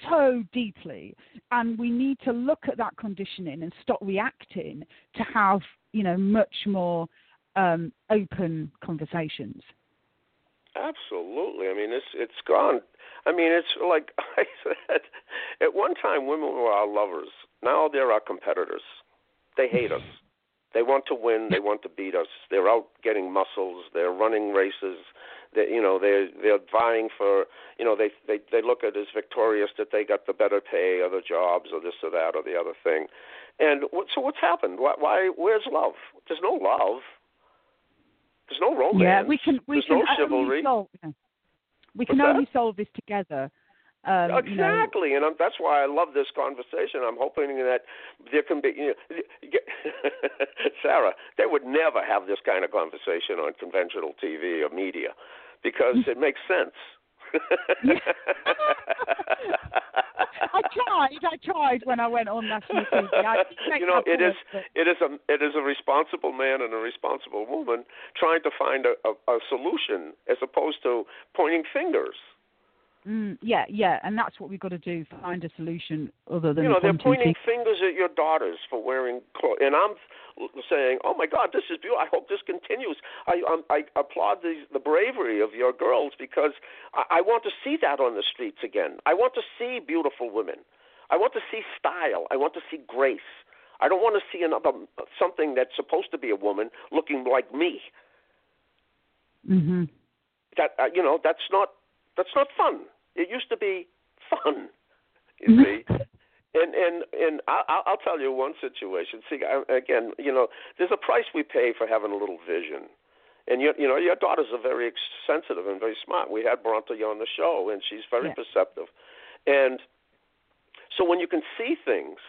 so deeply. And we need to look at that conditioning and stop reacting to have, you know, much more um, open conversations. Absolutely. I mean, it's it's gone. I mean, it's like I said. At one time, women were our lovers. Now they're our competitors. They hate us. They want to win. They want to beat us. They're out getting muscles. They're running races. They, you know, they're they're vying for. You know, they they they look at as victorious that they got the better pay or the jobs or this or that or the other thing. And what, so what's happened? Why, why? Where's love? There's no love. There's no romance. Yeah, we can. We There's can no chivalry. Solve, we can What's only that? solve this together. Um, exactly, you know, and I'm, that's why I love this conversation. I'm hoping that there can be, you know, Sarah. They would never have this kind of conversation on conventional TV or media because it makes sense. I tried. I tried when I went on national TV. I you know, it is but... it is a it is a responsible man and a responsible woman trying to find a, a, a solution as opposed to pointing fingers. Mm, yeah, yeah, and that's what we've got to do: find a solution other than you know they're pointing fingers at your daughters for wearing clothes, and I'm saying, "Oh my God, this is beautiful. I hope this continues." I um, I applaud the the bravery of your girls because I, I want to see that on the streets again. I want to see beautiful women. I want to see style. I want to see grace. I don't want to see another something that's supposed to be a woman looking like me. Mhm. That uh, you know, that's not that's not fun. It used to be fun. You see. And and and I'll, I'll tell you one situation. See, again, you know, there's a price we pay for having a little vision. And you, you know, your daughters are very sensitive and very smart. We had Bronte on the show, and she's very yeah. perceptive. And so when you can see things,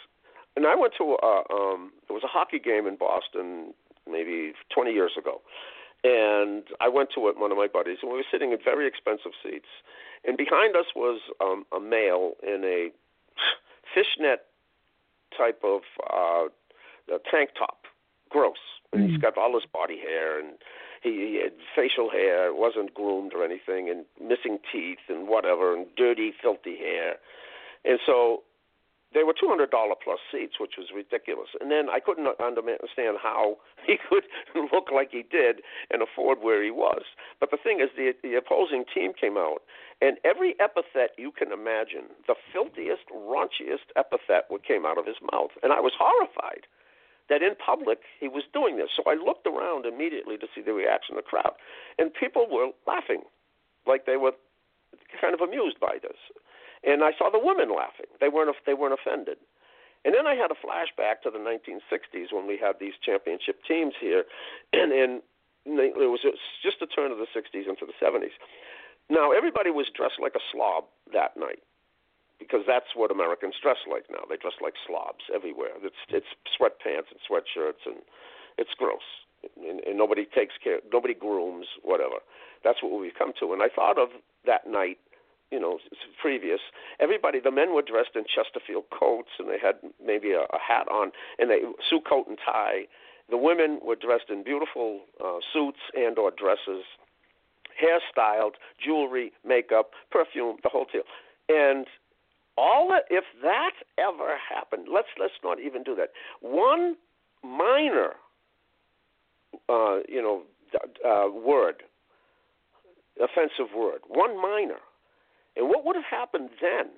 and I went to a, um, there was a hockey game in Boston maybe 20 years ago, and I went to it. One of my buddies, and we were sitting in very expensive seats, and behind us was um, a male in a fishnet type of uh, tank top, gross, and he's got all his body hair and he, he had facial hair, wasn't groomed or anything, and missing teeth and whatever, and dirty, filthy hair, and so they were two hundred dollar plus seats, which was ridiculous. And then I couldn't understand how he could look like he did and afford where he was. But the thing is, the the opposing team came out, and every epithet you can imagine, the filthiest, raunchiest epithet, came out of his mouth, and I was horrified that in public he was doing this. So I looked around immediately to see the reaction of the crowd, and people were laughing, like they were kind of amused by this and I saw the women laughing. They weren't they weren't offended. And then I had a flashback to the 1960s when we had these championship teams here, and and it was just a turn of the 60s into the 70s. Now everybody was dressed like a slob that night because that's what Americans dress like now. They dress like slobs everywhere. It's it's sweatpants and sweatshirts and it's gross. and, and nobody takes care, nobody grooms, whatever. That's what we've come to. And I thought of that night, you know, previous. Everybody, the men were dressed in Chesterfield coats, and they had maybe a, a hat on, and they suit coat and tie. The women were dressed in beautiful uh, suits and or dresses, hairstyled, jewelry, makeup, perfume, the whole deal. And all if that ever happened, let's let's not even do that. One minor, uh, you know, uh, word, offensive word, one minor, and what would have happened then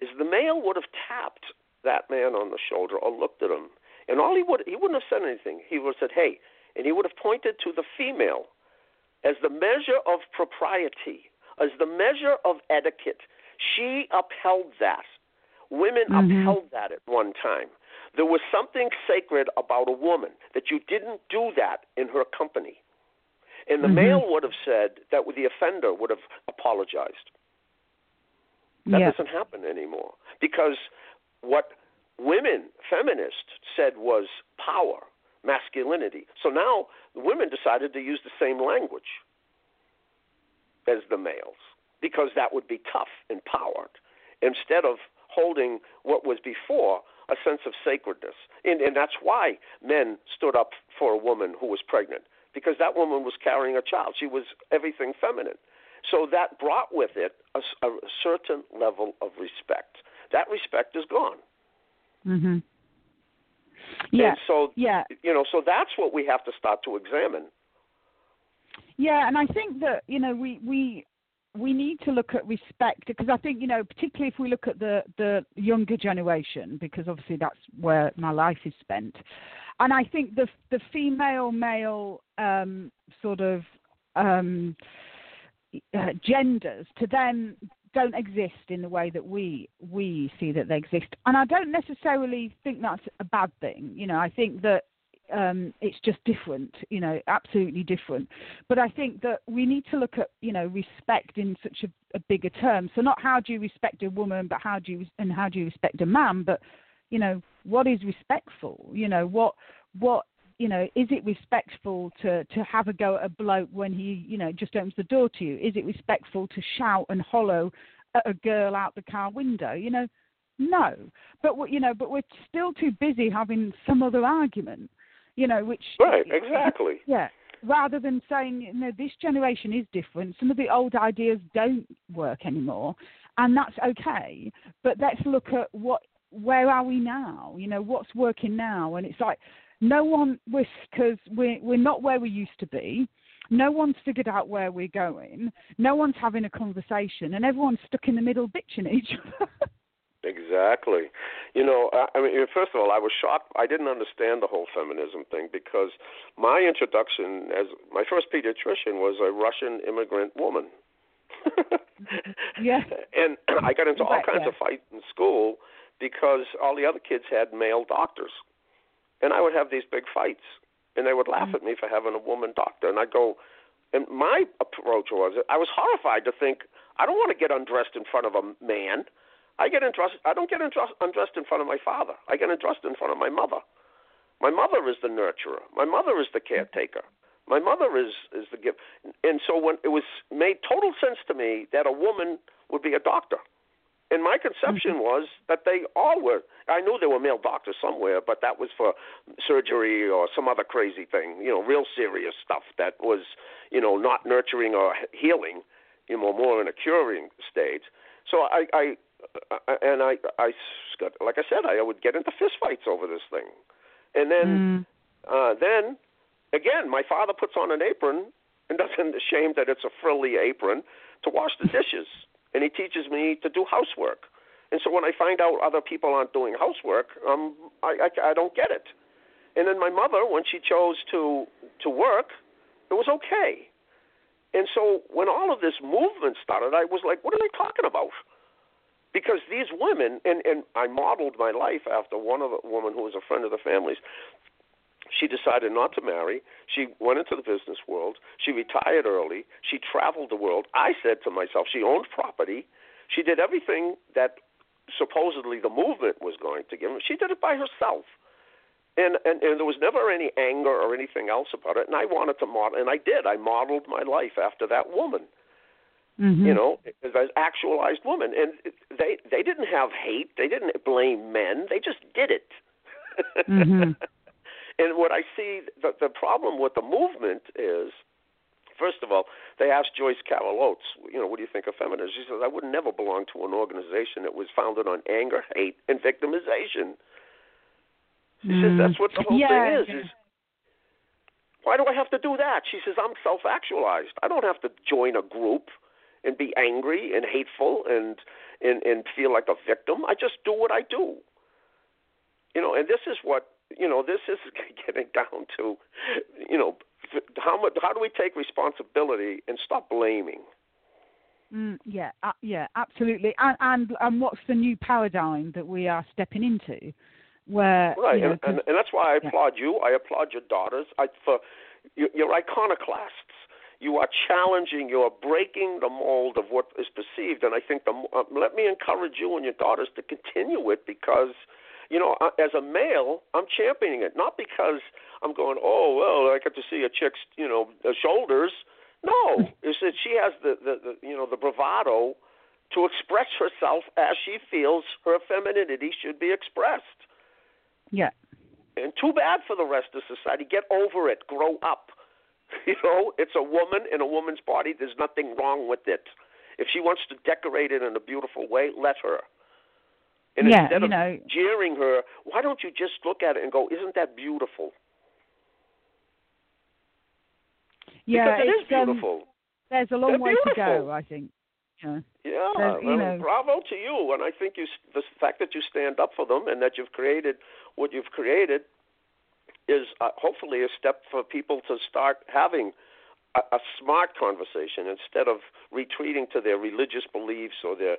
is the male would have tapped that man on the shoulder or looked at him, and all he would he wouldn't have said anything. He would have said, "Hey," and he would have pointed to the female as the measure of propriety, as the measure of etiquette she upheld that. Women mm-hmm. upheld that at one time. There was something sacred about a woman that you didn't do that in her company. And the mm-hmm. male would have said that the offender would have apologized. That yeah. doesn't happen anymore because what women, feminists, said was power, masculinity. So now women decided to use the same language as the males because that would be tough, empowered, instead of holding what was before a sense of sacredness. And, and that's why men stood up for a woman who was pregnant, because that woman was carrying a child. She was everything feminine. So that brought with it a, a certain level of respect. That respect is gone. Mhm. Yeah. And so yeah. you know, so that's what we have to start to examine. Yeah, and I think that you know we we we need to look at respect because I think you know particularly if we look at the the younger generation because obviously that's where my life is spent, and I think the the female male um, sort of um, uh, genders to them don't exist in the way that we we see that they exist, and I don't necessarily think that's a bad thing. You know, I think that um, it's just different, you know, absolutely different. But I think that we need to look at, you know, respect in such a, a bigger term. So not how do you respect a woman, but how do you and how do you respect a man? But you know, what is respectful? You know, what what you know, is it respectful to to have a go at a bloke when he, you know, just opens the door to you? Is it respectful to shout and hollow at a girl out the car window? You know, no. But you know, but we're still too busy having some other argument you know, which right, exactly. Yeah, rather than saying, you know, this generation is different. Some of the old ideas don't work anymore, and that's okay. But let's look at what, where are we now? You know, what's working now? And it's like no one, because we're we're not where we used to be. No one's figured out where we're going. No one's having a conversation, and everyone's stuck in the middle bitching each other. Exactly. You know, I, I mean, first of all, I was shocked. I didn't understand the whole feminism thing because my introduction as my first pediatrician was a Russian immigrant woman. yeah. And I got into all right, kinds yeah. of fights in school because all the other kids had male doctors. And I would have these big fights. And they would laugh mm-hmm. at me for having a woman doctor. And I'd go, and my approach was, I was horrified to think, I don't want to get undressed in front of a man. I get undressed. I don't get undressed, undressed in front of my father. I get undressed in front of my mother. My mother is the nurturer. My mother is the caretaker. My mother is is the gift. And so when it was made total sense to me that a woman would be a doctor. And my conception mm-hmm. was that they all were. I knew there were male doctors somewhere, but that was for surgery or some other crazy thing, you know, real serious stuff that was, you know, not nurturing or healing, you know, more in a curing stage. So I, I uh, and I, I, like I said, I would get into fistfights over this thing, and then, mm. uh, then, again, my father puts on an apron and doesn't ashamed that it's a frilly apron to wash the dishes, and he teaches me to do housework. And so when I find out other people aren't doing housework, um, I, I, I don't get it. And then my mother, when she chose to to work, it was okay. And so when all of this movement started, I was like, what are they talking about? because these women and and I modeled my life after one of a woman who was a friend of the family's. She decided not to marry. She went into the business world. She retired early. She traveled the world. I said to myself, she owned property. She did everything that supposedly the movement was going to give her. She did it by herself. and, and and there was never any anger or anything else about it. And I wanted to model, and I did. I modeled my life after that woman. Mm-hmm. You know, as an actualized woman, and they they didn't have hate. They didn't blame men. They just did it. mm-hmm. And what I see, the the problem with the movement is First of all, they asked Joyce Carol Oates, you know, what do you think of feminism? She says, I would never belong to an organization that was founded on anger, hate, and victimization. She mm. says that's what the whole yeah, thing is. Yeah. Is why do I have to do that? She says I'm self-actualized. I don't have to join a group and be angry and hateful and and and feel like a victim. I just do what I do. You know, and this is what you know. This is getting down to, you know, how much how do we take responsibility and stop blaming? Mm, yeah, uh, yeah, absolutely. And, and and what's the new paradigm that we are stepping into? Where right, you know, and, and, and that's why I applaud you. I applaud your daughters. I for you're iconoclasts. You are challenging. You are breaking the mold of what is perceived, and I think the uh, let me encourage you and your daughters to continue it because you know, as a male, I'm championing it, not because I'm going, oh well, I get to see a chick's, you know, uh, shoulders. No, it's that she has the, the, the you know the bravado to express herself as she feels her femininity should be expressed. Yeah. And too bad for the rest of society. Get over it. Grow up. You know, it's a woman in a woman's body. There's nothing wrong with it. If she wants to decorate it in a beautiful way, let her. And yeah, instead you know, jeering her, why don't you just look at it and go, "Isn't that beautiful?" Yeah, because it is um, beautiful. there's a long They're way beautiful. to go, I think. Yeah. Yeah, There's- you well, know- bravo to you. And I think you, the fact that you stand up for them and that you've created what you've created is uh, hopefully a step for people to start having a, a smart conversation instead of retreating to their religious beliefs or their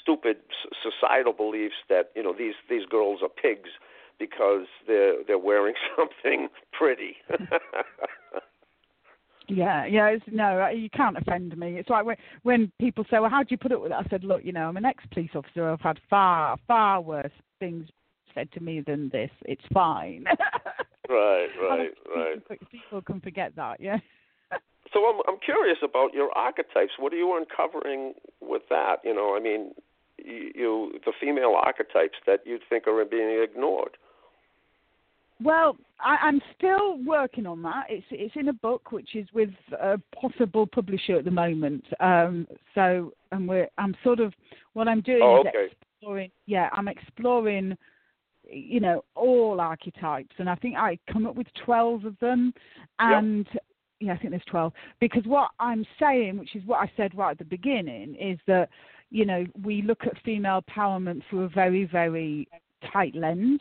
stupid s- societal beliefs that you know these these girls are pigs because they're they're wearing something pretty. Yeah, yeah, it's, no, uh, you can't offend me. It's like when when people say, "Well, how do you put up with it?" I said, "Look, you know, I'm an ex-police officer. I've had far, far worse things said to me than this. It's fine." right, right, right. People can forget that, yeah. So I'm I'm curious about your archetypes. What are you uncovering with that? You know, I mean, you, you the female archetypes that you think are being ignored. Well, I, I'm still working on that. It's it's in a book which is with a possible publisher at the moment. Um, so, and we're I'm sort of what I'm doing Oh, is exploring. Yeah, I'm exploring. You know all archetypes, and I think I come up with twelve of them, and yeah, I think there's twelve. Because what I'm saying, which is what I said right at the beginning, is that you know we look at female empowerment through a very very tight lens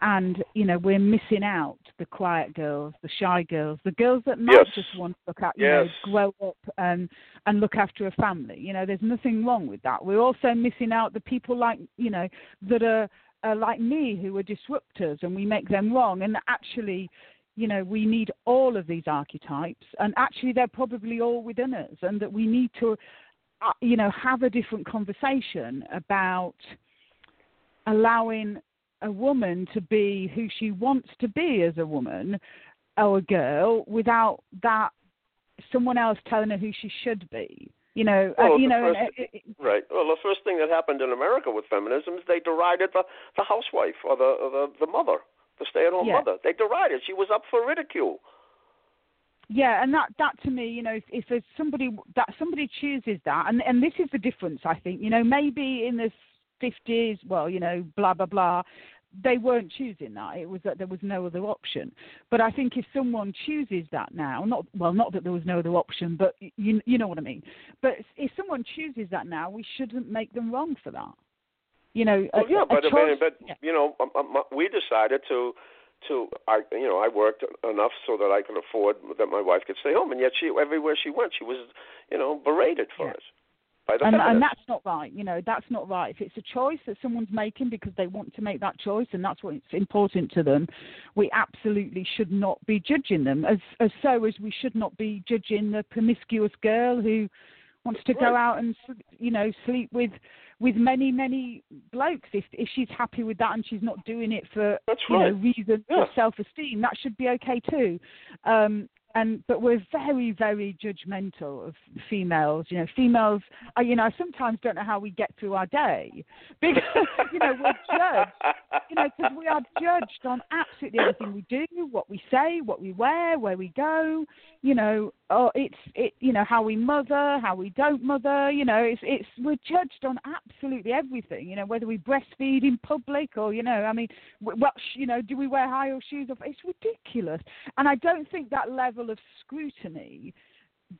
and you know we're missing out the quiet girls, the shy girls, the girls that might Yes. just want to look at you Yes. know grow up and and look after a family. You know, there's nothing wrong with that. We're also missing out the people like you know that are, are like me who are disruptors and we make them wrong. And actually, you know, we need all of these archetypes, and actually they're probably all within us, and that we need to, uh, you know, have a different conversation about allowing a woman to be who she wants to be as a woman or a girl without that someone else telling her who she should be. You know, Well, uh, you know, first- uh, uh, Right. Well, the first thing that happened in America with feminism is they derided the the housewife or the or the the mother, the stay-at-home Yeah. mother. They derided. She was up for ridicule. Yeah, and that that to me, you know, if, if there's somebody that somebody chooses that, and and this is the difference, I think, you know, maybe in the fifties, well, you know, blah blah blah, they weren't choosing that. It was that there was no other option. But I think if someone chooses that now, not well, not that there was no other option, but you you know what I mean. But if someone chooses that now, we shouldn't make them wrong for that. You know, a, Well, yeah, a but I choice, mean, but yeah. you know, um, um, we decided to to I you know I worked enough so that I could afford that my wife could stay home, and yet she everywhere she went, she was you know berated for Yeah. it by the and, feminists. and that's not right. You know, that's not right. If it's a choice that someone's making because they want to make that choice and that's what's important to them, we absolutely should not be judging them. As as so as we should not be judging the promiscuous girl who wants to go out and you know sleep with with many many blokes. If if she's happy with that and she's not doing it for That's you right. know reasons Yeah. of self esteem, that should be okay too. Um, and but we're very very judgmental of females. You know, females. I, you know, I sometimes don't know how we get through our day because you know we're judged. You know, because we are judged on absolutely everything we do, what we say, what we wear, where we go. You know, oh, it's it. You know, how we mother, how we don't mother. You know, it's it's we're judged on absolutely everything. You know, whether we breastfeed in public or you know, I mean, wh- what you know, do we wear high heel shoes? It's ridiculous, and I don't think that level of scrutiny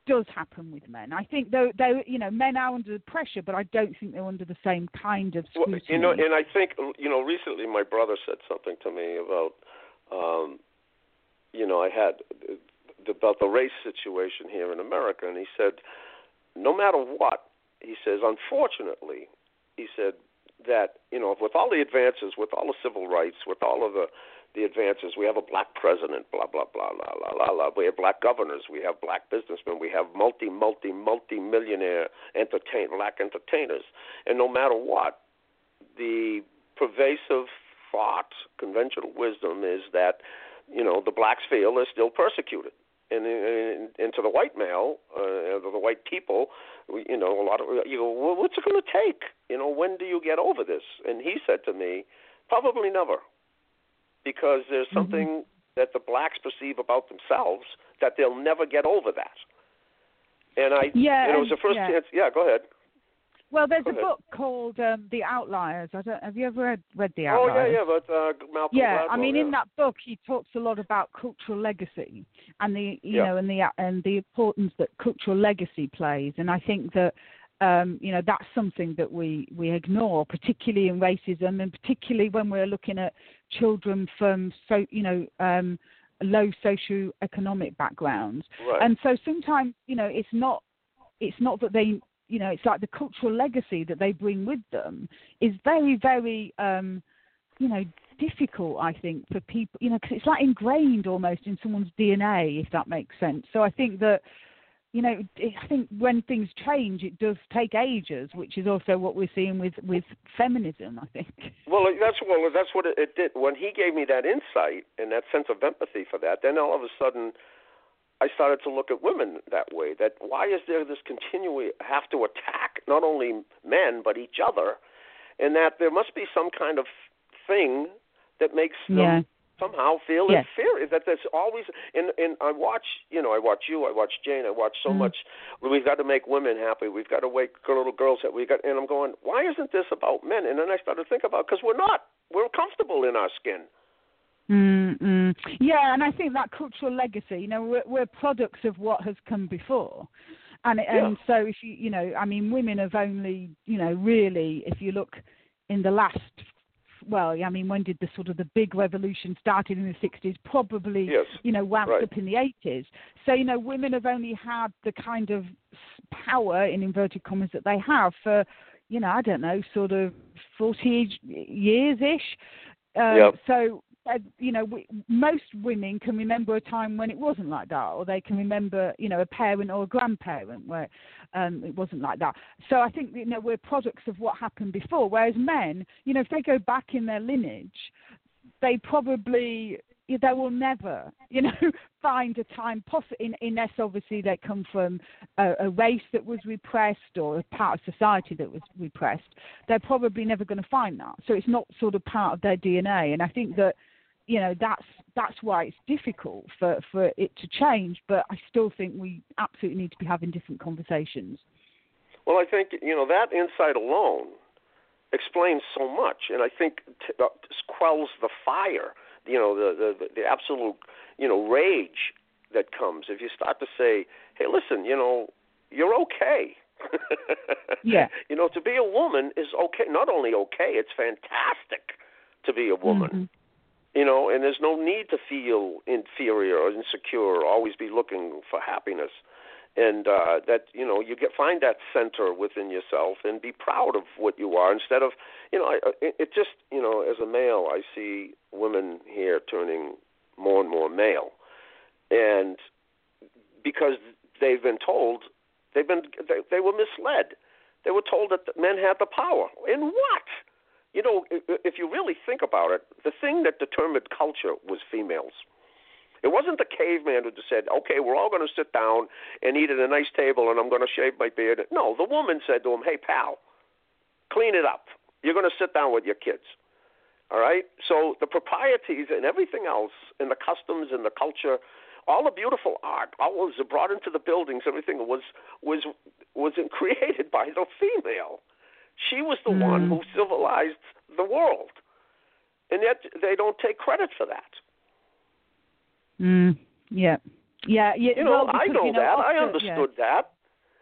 does happen with men. I think though they you know men are under pressure, but I don't think they're under the same kind of Well, scrutiny. you know, and I think you know, recently my brother said something to me about, um, you know, I had about the race situation here in America, and he said, no matter what, he says, unfortunately, he said that you know, with all the advances, with all the civil rights, with all of the the advances, we have a black president, blah blah blah blah blah blah blah. We have black governors, we have black businessmen, we have multi multi multi millionaire entertain black entertainers, and no matter what, the pervasive thought, conventional wisdom is that you know the blacks feel they're still persecuted, and and, and to the white male, uh, the white people, you know, a lot of you go, well, what's it going to take? You know, when do you get over this? And he said to me, probably never, because there's Mm-hmm. something that the blacks perceive about themselves that they'll never get over that. And I, Yeah, know, it was the first yeah. chance. Yeah, go ahead. Well, there's Go a ahead. book called um, The Outliers. I don't. Have you ever read, read The Oh Outliers? yeah, yeah, but uh, Malcolm Yeah, Gladwell, I mean, yeah. in that book, he talks a lot about cultural legacy and the you Yeah. know and the and the importance that cultural legacy plays. And I think that um, you know that's something that we we ignore, particularly in racism, and particularly when we're looking at children from so you know um, low socio-economic backgrounds. Right. And so sometimes you know it's not it's not that they you know it's like the cultural legacy that they bring with them is very very um, you know difficult I think for people you know because it's like ingrained almost in someone's DNA if that makes sense. So I think that you know I think when things change it does take ages, which is also what we're seeing with with feminism. I think. Well, that's well, that's what it, it did. When he gave me that insight and that sense of empathy for that, then all of a sudden, I started to look at women that way. That why is there this continually have to attack not only men but each other, and that there must be some kind of thing that makes them Yeah. somehow feel Yes. inferior. That there's always and and I watch you know I watch you, I watch Jane, I watch so Mhm. much. We've got to make women happy. We've got to make little girls happy. We got and I'm going, why isn't this about men? And then I started to think about because we're not. We're comfortable in our skin. Mm-mm. Yeah, and I think that cultural legacy, you know, we're, we're products of what has come before. And and so if you you know, I mean women have only, you know, really if you look in the last well, I mean when did the sort of the big revolution started in the 60s probably Yes. you know wound Right. up in the 80s. So you know women have only had the kind of power in inverted commas that they have for you know, I don't know, sort of 40 years ish. Um, Yep. So, uh, you know, we, most women can remember a time when it wasn't like that, or they can remember, you know, a parent or a grandparent where um, it wasn't like that. So I think, you know, we're products of what happened before. Whereas men, you know, if they go back in their lineage, they probably they will never, you know, find a time possible. In, unless obviously they come from a, a race that was repressed or a part of society that was repressed. They're probably never going to find that. So it's not sort of part of their DNA. And I think that, you know, that's that's why it's difficult for for it to change. But I still think we absolutely need to be having different conversations. Well, I think you know that insight alone explains so much, and I think t- uh, quells the fire. You know, the, the the absolute you know rage that comes if you start to say, "Hey, listen, you know, you're okay." Yeah. You know, to be a woman is okay. Not only okay, it's fantastic to be a woman. Mhm. You know, and there's no need to feel inferior or insecure or always be looking for happiness. And uh that you know you get find that center within yourself and be proud of what you are instead of you know I, it, it just you know as a male I see women here turning more and more male, and because they've been told they've been they, they were misled They were told that men had the power. In what? You know, if you really think about it, the thing that determined culture was females. It wasn't the caveman who just said, "Okay, we're all going to sit down and eat at a nice table, and I'm going to shave my beard." No, the woman said to him, "Hey, pal, clean it up. You're going to sit down with your kids." All right. So the proprieties and everything else, and the customs and the culture, all the beautiful art, all was brought into the buildings. Everything was was was created by the female. She was the mm. one who civilized the world, and yet they don't take credit for that. Mm, yeah. Yeah, yeah. You know, well, because, I know you know, that. Often, I understood yeah. that.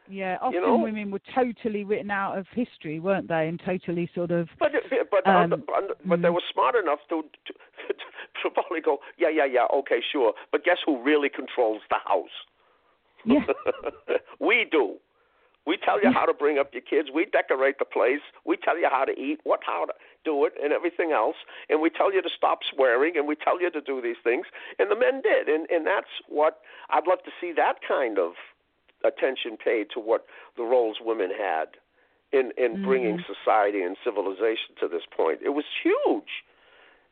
Yeah, often you know? women were totally written out of history, weren't they? And totally sort of. But but um, but, but they mm. were smart enough to, to to probably go, yeah, yeah, yeah, okay, sure. But guess who really controls the house? Yeah. we do. We tell you how to bring up your kids. We decorate the place. We tell you how to eat, what how to do it, and everything else. And we tell you to stop swearing, and we tell you to do these things. And the men did, and and that's what I'd love to see that kind of attention paid to what the roles women had in in mm-hmm. bringing society and civilization to this point. It was huge.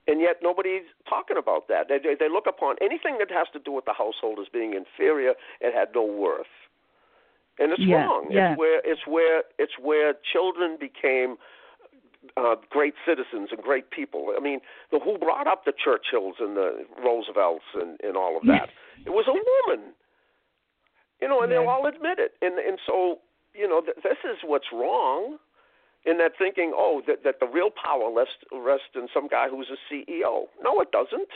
And yet nobody's talking about that. They, they, they look upon anything that has to do with the household as being inferior and had no worth and it's yeah, wrong. Yeah. It's where it's where it's where children became uh, great citizens and great people. I mean, the who brought up the Churchills and the Roosevelts and, and all of that? it was a woman. You know, and yeah. they'll all admit it. And and so you know, th- this is what's wrong in that thinking. Oh, that that the real power rests rests in some guy who's a CEO. No, it doesn't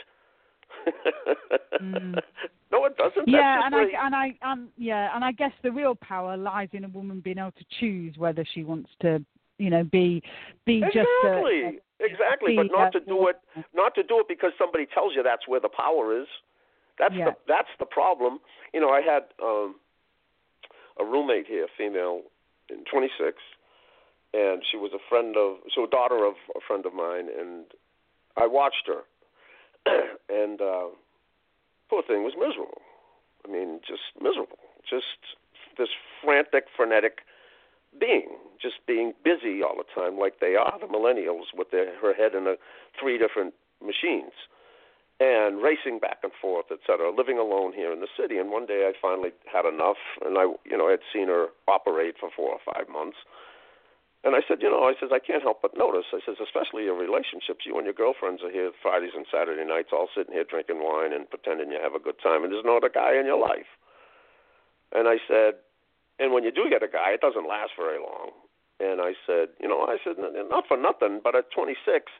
mm. No, it doesn't. Yeah, and I and I um yeah, and I guess the real power lies in a woman being able to choose whether she wants to, you know, be be exactly. just a, exactly, but not a, to do it not to do it because somebody tells you that's where the power is. That's yeah. the that's the problem. You know, I had um a roommate here, female, in 26, and she was a friend of so a daughter of a friend of mine, and I watched her and uh, poor thing was miserable. I mean, just miserable. Just this frantic, frenetic being, just being busy all the time, like they are the millennials with their her head in a, three different machines, and racing back and forth, et cetera, Living alone here in the city, and one day I finally had enough, and I, you know, I had seen her operate for four or five months, and I said, you know, I says I can't help but notice. I says, especially your relationships. You and your girlfriends are here Fridays and Saturday nights, all sitting here drinking wine and pretending you have a good time, and there's no other guy in your life. And I said, and when you do get a guy, it doesn't last very long. And I said, you know, I said, not for nothing, but at 26,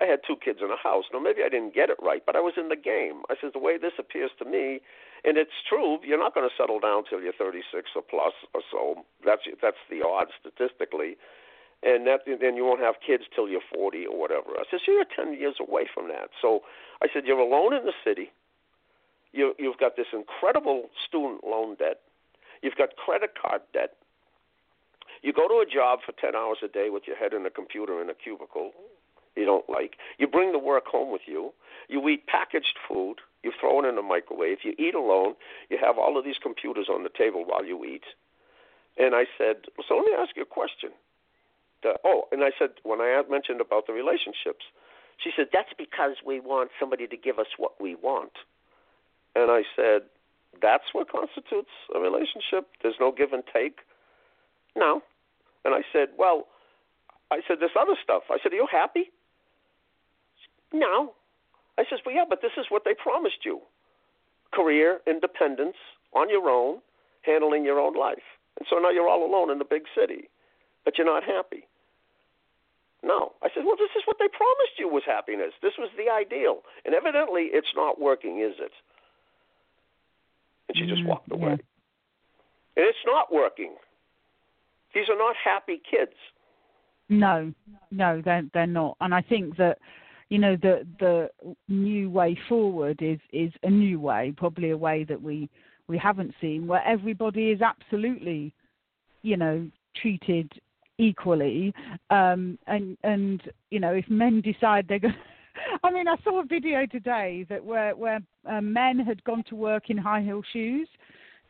I had two kids in a house. Now maybe I didn't get it right, but I was in the game. I said the way this appears to me, and it's true, you're not going to settle down till you're 36 or plus or so. That's that's the odds statistically and that then you won't have kids till you're 40 or whatever. I said, so you're 10 years away from that. So I said, you're alone in the city. You, you've got this incredible student loan debt. You've got credit card debt. You go to a job for 10 hours a day with your head in a computer in a cubicle you don't like. You bring the work home with you. You eat packaged food. You throw it in the microwave. You eat alone. You have all of these computers on the table while you eat. And I said, so let me ask you a question uh, oh, and I said when I mentioned about the relationships, she said that's because we want somebody to give us what we want. And I said, that's what constitutes a relationship. There's no give and take. No. And I said, well, I said this other stuff. I said, are you happy? No. I says, well, yeah, but this is what they promised you: career, independence, on your own, handling your own life. And so now you're all alone in the big city, but you're not happy. No. I said, well, this is what they promised you was happiness. This was the ideal. And evidently it's not working, is it? And she just mm, walked away. Yeah. And it's not working. These are not happy kids. No, no, they're they're not. And I think that you know the the new way forward is is a new way, probably a way that we we haven't seen, where everybody is absolutely, you know, treated equally. Um, and and you know, if men decide they're going, I mean, I saw a video today that where where uh, men had gone to work in high heel shoes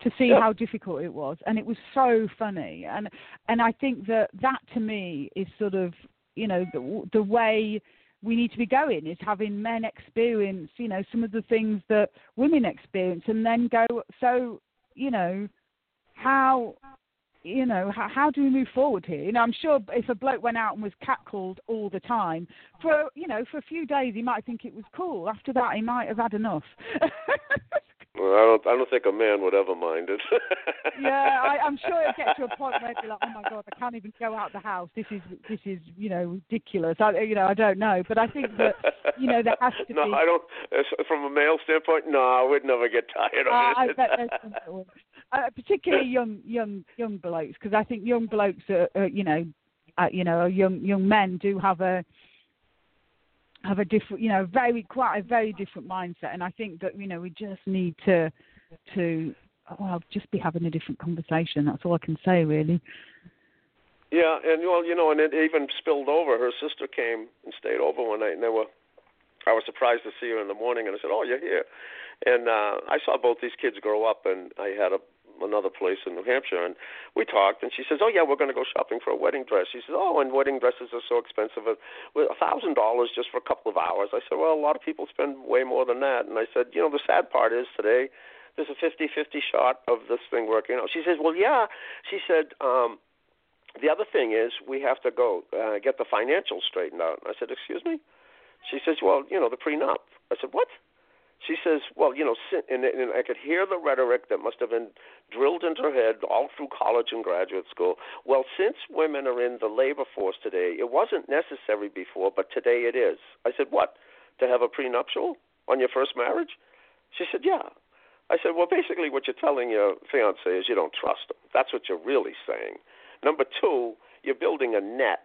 to see Yeah. how difficult it was, and it was so funny. And and I think that that to me is sort of you know the the way we need to be going is having men experience you know some of the things that women experience, and then go so you know how you know, how, how do we move forward here? You know, I'm sure if a bloke went out and was catcalled all the time for, you know, for a few days, he might think it was cool. After that, he might have had enough. Well, I don't. I don't think a man would ever mind it. yeah, I, I'm sure it'll get to a point where he'll be like, oh my god, I can't even go out the house. This is this is you know ridiculous. I you know I don't know, but I think that you know there has to no, be. I don't. From a male standpoint, no, I would never get tired of Uh, I it. bet there's some that would. Uh, particularly young young young blokes, because I think young blokes are, are you know, uh, you know, young young men do have a have a different, you know, very quite a very different mindset, and I think that you know we just need to to well just be having a different conversation. That's all I can say really. Yeah, and well, you know, and it even spilled over. Her sister came and stayed over one night, and they were. I was surprised to see her in the morning, and I said, "Oh, you're here." And uh I saw both these kids grow up, and I had a another place in New Hampshire, and we talked. And she says, "Oh yeah, we're going to go shopping for a wedding dress." She says, "Oh, and wedding dresses are so expensive. A thousand dollars just for a couple of hours." I said, "Well, a lot of people spend way more than that." And I said, "You know, the sad part is today." There's a 50-50 shot of this thing working out. She says, "Well, yeah." She said, um, the other thing is we have to go uh, get the financials straightened out. I said, excuse me? She says, well, you know, the prenup. I said, what? She says, well, you know, and, and I could hear the rhetoric that must have been drilled into her head all through college and graduate school. Well, since women are in the labor force today, it wasn't necessary before, but today it is. I said, what? To have a prenuptial on your first marriage? She said, yeah. I said, well, basically what you're telling your fiance is you don't trust him. That's what you're really saying. Number two, you're building a net.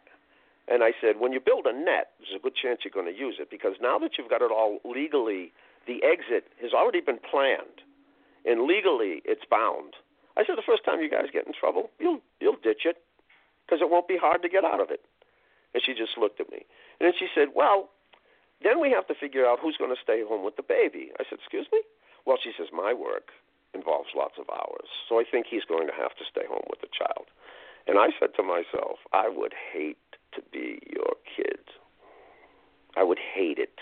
And I said, when you build a net, there's a good chance you're going to use it because now that you've got it all legally, the exit has already been planned, and legally it's bound. I said, the first time you guys get in trouble, you'll you'll ditch it because it won't be hard to get out of it. And she just looked at me, and then she said, well, then we have to figure out who's going to stay home with the baby. I said, excuse me. Well, she says my work involves lots of hours, so I think he's going to have to stay home with the child. And I said to myself, I would hate to be your kid. I would hate it.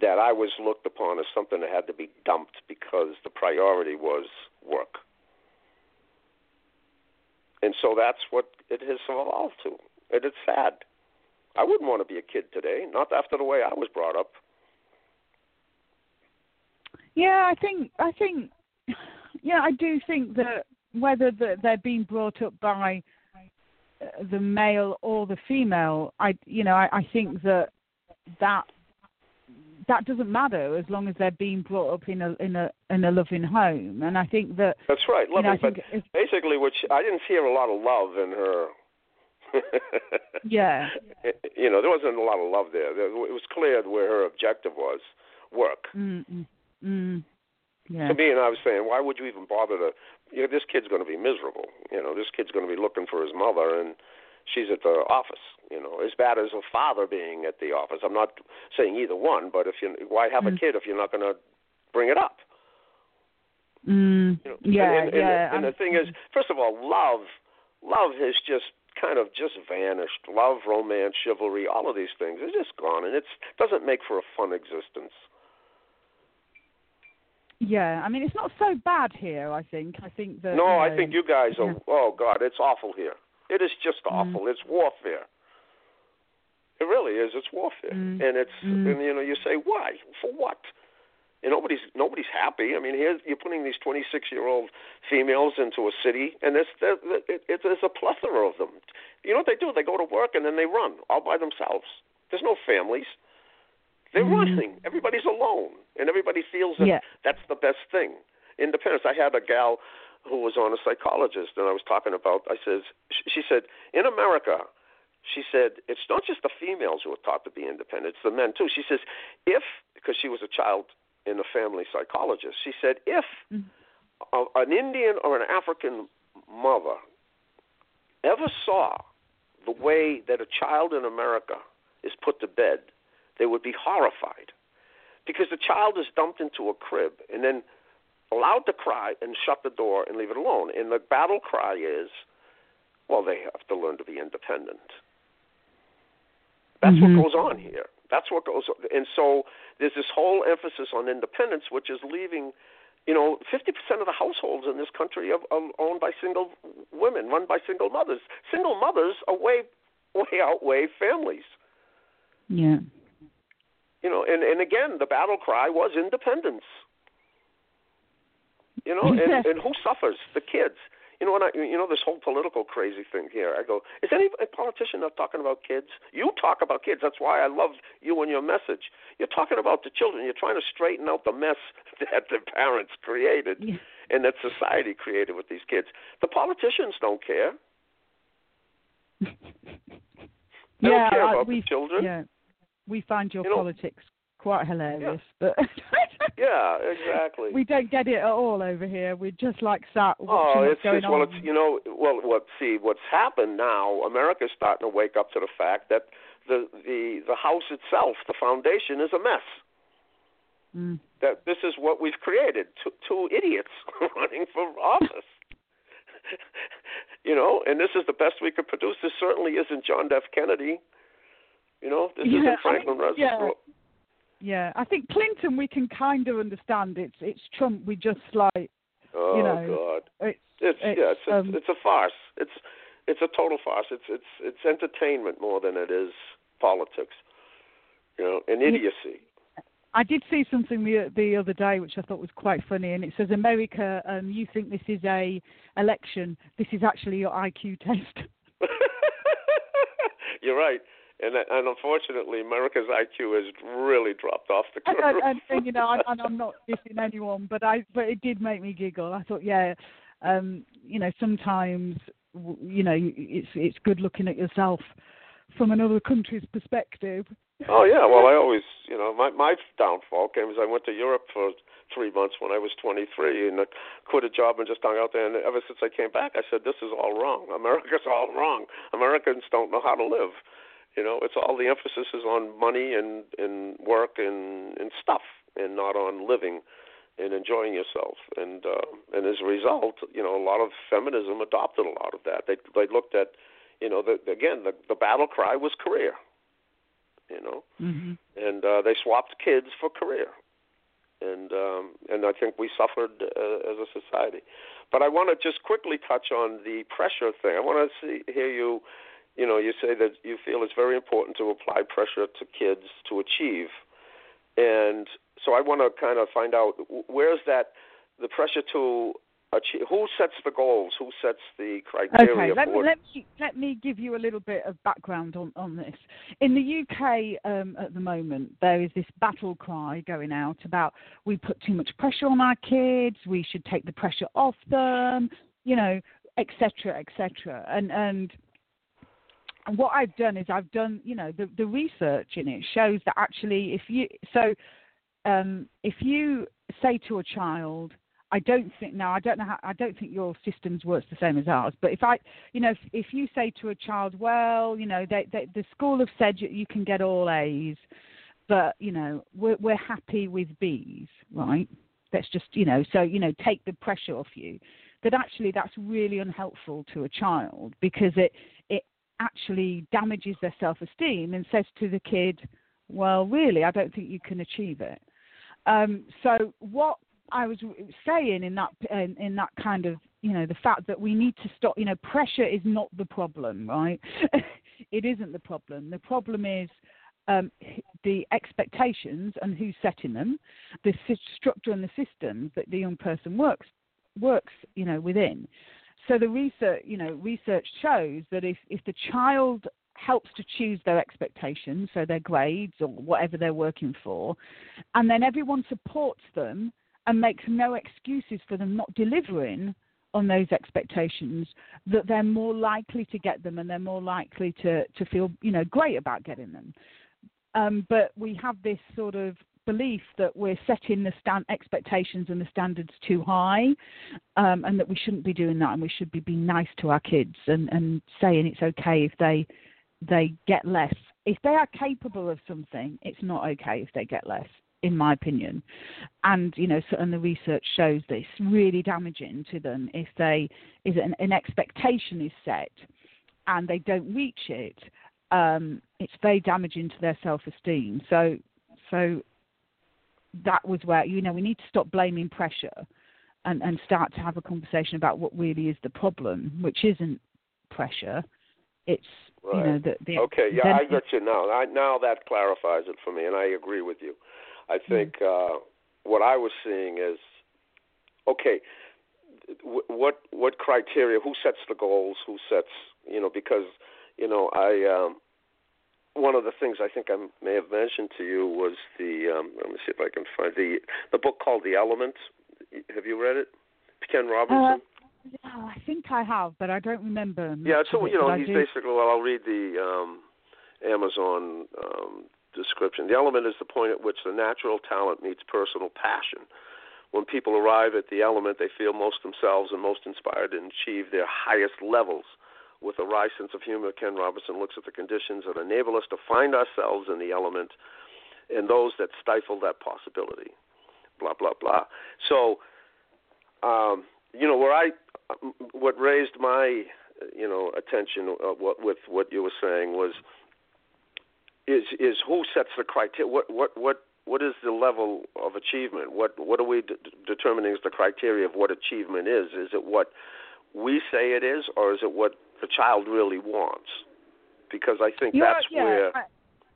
That I was looked upon as something that had to be dumped because the priority was work. And so that's what it has evolved to. And it's sad. I wouldn't want to be a kid today, not after the way I was brought up. Yeah, I think I think yeah, I do think that whether the, they're being brought up by uh, the male or the female, I you know I, I think that that that doesn't matter as long as they're being brought up in a in a in a loving home, and I think that That's right. you know, but basically, which I didn't hear a lot of love in her. yeah You know, there wasn't a lot of love there. It was clear where her objective was work. mm, mm, mm, yeah To me, and I was saying, why would you even bother to? You know, this kid's going to be miserable. You know, this kid's going to be looking for his mother, and she's at the office. You know, as bad as a father being at the office. I'm not saying either one, but if you, why have a Mm. kid if you're not going to bring it up? mm, You know, yeah and, and, yeah And, the thing is, first of all, love, love has just kind of just vanished. Love, romance, chivalry, all of these things are just gone, and it doesn't make for a fun existence. yeah I mean it's not so bad here I think I think that no, you I think you guys are. yeah. Oh God, it's awful here. It is just Mm. awful. It's warfare. It really is. It's warfare, Mm. and it's Mm. and you know you say why for what. And nobody's nobody's happy. I mean, here you're putting these 26 year old females into a city, and there's there, it, it, there's a plethora of them. You know what they do? They go to work and then they run all by themselves. There's no families. They're Mm. running. Everybody's alone, and everybody feels that Yeah. that's the best thing. Independence. I had a gal who was on a psychologist, and I was talking about. I says, she- said, in America, she said it's not just the females who are taught to be independent; it's the men too. She says, if because she was a child in a family psychologist, she said if Mm. a, an Indian or an African mother ever saw the way that a child in America is put to bed, they would be horrified. Because the child is dumped into a crib, and then allowed to cry and shut the door and leave it alone. And the battle cry is, well, they have to learn to be independent. That's Mhm. what goes on here. That's what goes on. And so there's this whole emphasis on independence, which is leaving, you know, 50% of the households in this country are, are owned by single women, run by single mothers. Single mothers are way, way outweigh families. Yeah. You know, and, and again, the battle cry was independence. You know, and, and who suffers? The kids. You know, when I, you know, this whole political crazy thing here. I go, is any politician not talking about kids? You talk about kids. That's why I love you and your message. You're talking about the children. You're trying to straighten out the mess that the parents created Yeah. and that society created with these kids. The politicians don't care. They yeah, don't care about we, the children. Yeah, we find your You know- politics quite hilarious, but Yeah, exactly. we don't get it at all over here. We're just like sat watching Oh, it's, going it's well, on. it's you know, well, what see what's happened now. America's starting to wake up to the fact that the the the house itself, the foundation, is a mess. Mm. That this is what we've created: two, two idiots running for office. you know, and this is the best we could produce. This certainly isn't John F. Kennedy. You know, this Yeah, isn't I Franklin mean. Roosevelt. Yeah, I think Clinton we can kind of understand. It's it's Trump. We just like Oh you know, God. it's It's, It's, yeah, it's, it's um, it's a farce. It's it's a total farce. It's it's it's entertainment more than it is politics. You know, and idiocy. I did see something the the other day which I thought was quite funny, and it says America, um, you think this is a election. This is actually your IQ test. You're right. And and unfortunately, America's IQ has really dropped off the curve. and, and you know, and, and I'm not dissing anyone, but I but it did make me giggle. I thought, yeah, um, you know, sometimes you know it's it's good looking at yourself from another country's perspective. oh yeah, well I always, you know, my my downfall came as I went to Europe for three months when I was 23 and I quit a job and just hung out there. And ever since I came back, I said, this is all wrong. America's all wrong. Americans don't know how to live. You know, it's all the emphasis is on money and and work and and stuff, and not on living and enjoying yourself. And uh, and as a result, you know, a lot of feminism adopted a lot of that. They they looked at, you know, the, again, the the battle cry was career. You know, hmm and uh, they swapped kids for career, and um, and I think we suffered uh, as a society. But I want to just quickly touch on the pressure thing. I want to see hear you. You know, you say that you feel it's very important to apply pressure to kids to achieve, and so I want to kind of find out where's that the pressure to achieve. Who sets the goals? Who sets the criteria Okay, let me, let me let me give you a little bit of background on, on this. In the UK um, at the moment, there is this battle cry going out about we put too much pressure on our kids, we should take the pressure off them, you know, etc. etc. And and and what I've done is I've done, you know, the, the research in it shows that actually if you so um, if you say to a child, I don't think now I don't know how I don't think your systems works the same as ours. But if I, you know, if, if you say to a child, well, you know, they, they, the school have said you, can get all A's, but you know, we're we're happy with B's, right? Let's just, you know, so you know, take the pressure off you. That actually that's really unhelpful to a child because it it actually damages their self-esteem and says to the kid, well, really, I don't think you can achieve it. Um, so what I was saying in that in, in that kind of you know the fact that we need to stop. You know, pressure is not the problem, right? it isn't the problem. The problem is um, the expectations and who's setting them, the structure and the systems that the young person works works you know within. So the research you know research shows that if if the child helps to choose their expectations, so their grades or whatever they're working for, and then everyone supports them and makes no excuses for them not delivering on those expectations, that they're more likely to get them and they're more likely to, to feel, you know, great about getting them. Um, but we have this sort of belief that we're setting the stand expectations and the standards too high, um, and that we shouldn't be doing that, and we should be being nice to our kids and, and saying it's okay if they they get less. If they are capable of something, it's not okay if they get less. in my opinion. And you know, so, and the research shows this really damaging to them if they is an, an expectation is set and they don't reach it. Um, it's very damaging to their self-esteem. So, so that was where you know we need to stop blaming pressure and, and start to have a conversation about what really is the problem, which isn't pressure. It's right. you know the, the okay yeah I get you now. I, now that clarifies it for me, and I agree with you. I mm. think uh, what I was seeing is okay. What what criteria? Who sets the goals? Who sets you know? Because you know I um, one of the things I think I may have mentioned to you was the um, let me see if I can find the the book called The Element. Have you read it? Ken Robinson. Uh, yeah, I think I have, but I don't remember. Yeah, so it, you know he's basically well. I'll read the um, Amazon um, description. The element is the point at which the natural talent meets personal passion. When people arrive at the element, they feel most themselves and most inspired and achieve their highest levels. With a wry sense of humor, Ken Robinson looks at the conditions that enable us to find ourselves in the element and those that stifle that possibility. Blah, blah, blah. So, um, you know, where I, what raised my, you know, attention uh, what, with what you were saying was, is is who sets the criteria? What what what what is the level of achievement? What what are we de- determining as the criteria of what achievement is? Is it what we say it is, or is it what the child really wants? Because I think yeah, that's yeah, where. I,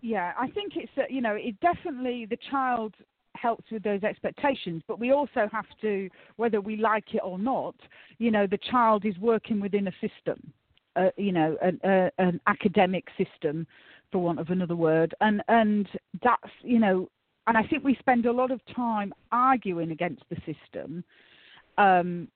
yeah, I think it's uh, you know it definitely the child helps with those expectations, but we also have to, whether we like it or not, you know, the child is working within a system, uh, you know, an, uh, an academic system, for want of another word, and and that's you know, and I think we spend a lot of time arguing against the system. Um,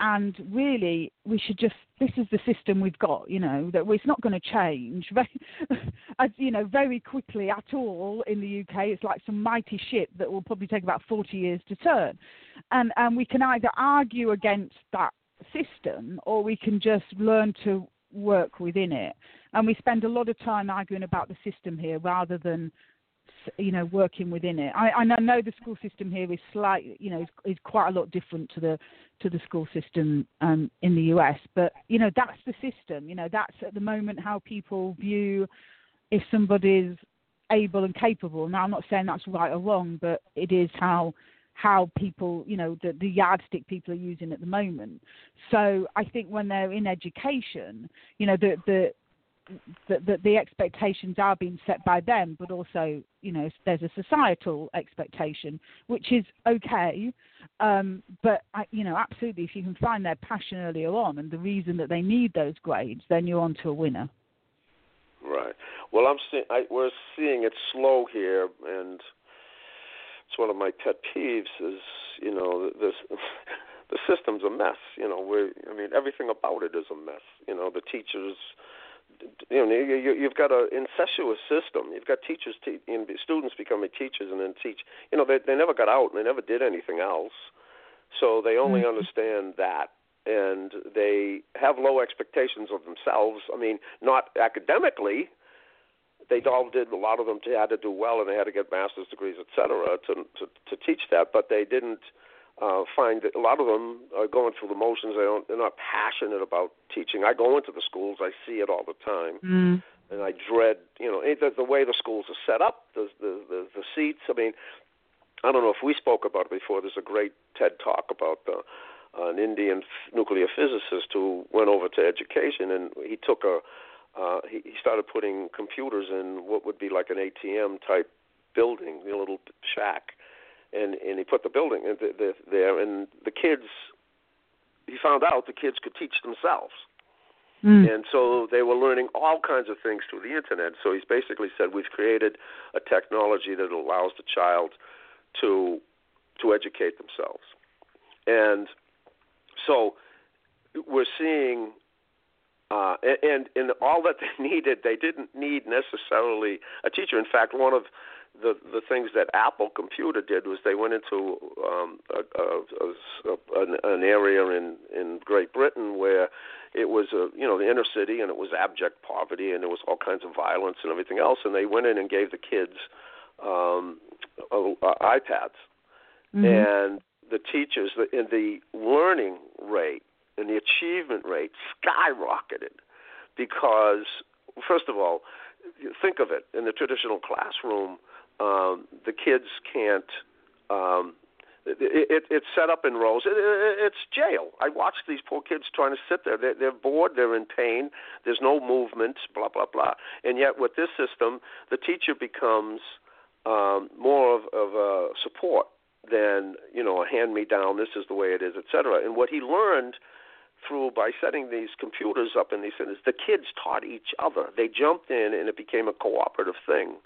and really we should just this is the system we've got you know that it's not going to change as you know very quickly at all in the UK it's like some mighty ship that will probably take about 40 years to turn. And and we can either argue against that system or we can just learn to work within it. And we spend a lot of time arguing about the system here rather than you know working within it. I, I know the school system here is slightly you know is, is quite a lot different to the to the school system um, in the US, but you know that's the system. You know that's at the moment how people view if somebody's able and capable. Now I'm not saying that's right or wrong, but it is how how people, you know, the, the yardstick people are using at the moment. So I think when they're in education, you know, the the that the, the expectations are being set by them, but also, you know, there's a societal expectation, which is okay. Um, but, I, you know, absolutely, if you can find their passion earlier on and the reason that they need those grades, then you're on to a winner. Right. Well, I'm seeing I, we're seeing it slow here, and it's one of my pet peeves. Is you know this the system's a mess. You know, we I mean everything about it is a mess. You know, the teachers you know you, you've got an incestuous system. You've got teachers, te- students becoming teachers, and then teach. You know they they never got out and they never did anything else, so they only mm-hmm. understand that, and they have low expectations of themselves. I mean, not academically. They all did. A lot of them had to do well, and they had to get master's degrees, et cetera, to to, to teach that. But they didn't uh, find that a lot of them are going through the motions. They don't, they're not passionate about teaching. I go into the schools, I see it all the time, mm. and I dread, you know, the, the way the schools are set up, the, the the the seats. I mean, I don't know if we spoke about it before. There's a great TED talk about the, uh, an Indian nuclear physicist who went over to education, and he took a uh, he, he started putting computers in what would be like an ATM type building, a little shack and and he put the building the, there, and the kids. He found out the kids could teach themselves. Mm. And so they were learning all kinds of things through the internet. So he's basically said we've created a technology that allows the child to to educate themselves. And so we're seeing uh, and and all that they needed, they didn't need necessarily a teacher. In fact, one of the the things that Apple Computer did was they went into um, a, a, a, an, an area in in Great Britain where it was a you know the inner city and it was abject poverty and there was all kinds of violence and everything else and they went in and gave the kids um, uh, iPads, Mhm. and the teachers, the, and the learning rate and the achievement rate skyrocketed because, first of all, think of it in the traditional classroom, um, the kids can't. Um, it, it, it's set up in rows. It, it, it's jail. I watch these poor kids trying to sit there. They're, they're bored. They're in pain. There's no movement. Blah blah blah. And yet, with this system, the teacher becomes um, more of, of a support than you know a hand me down. This is the way it is, etc. And what he learned through by setting these computers up in these centers, the kids taught each other. They jumped in, and it became a cooperative thing.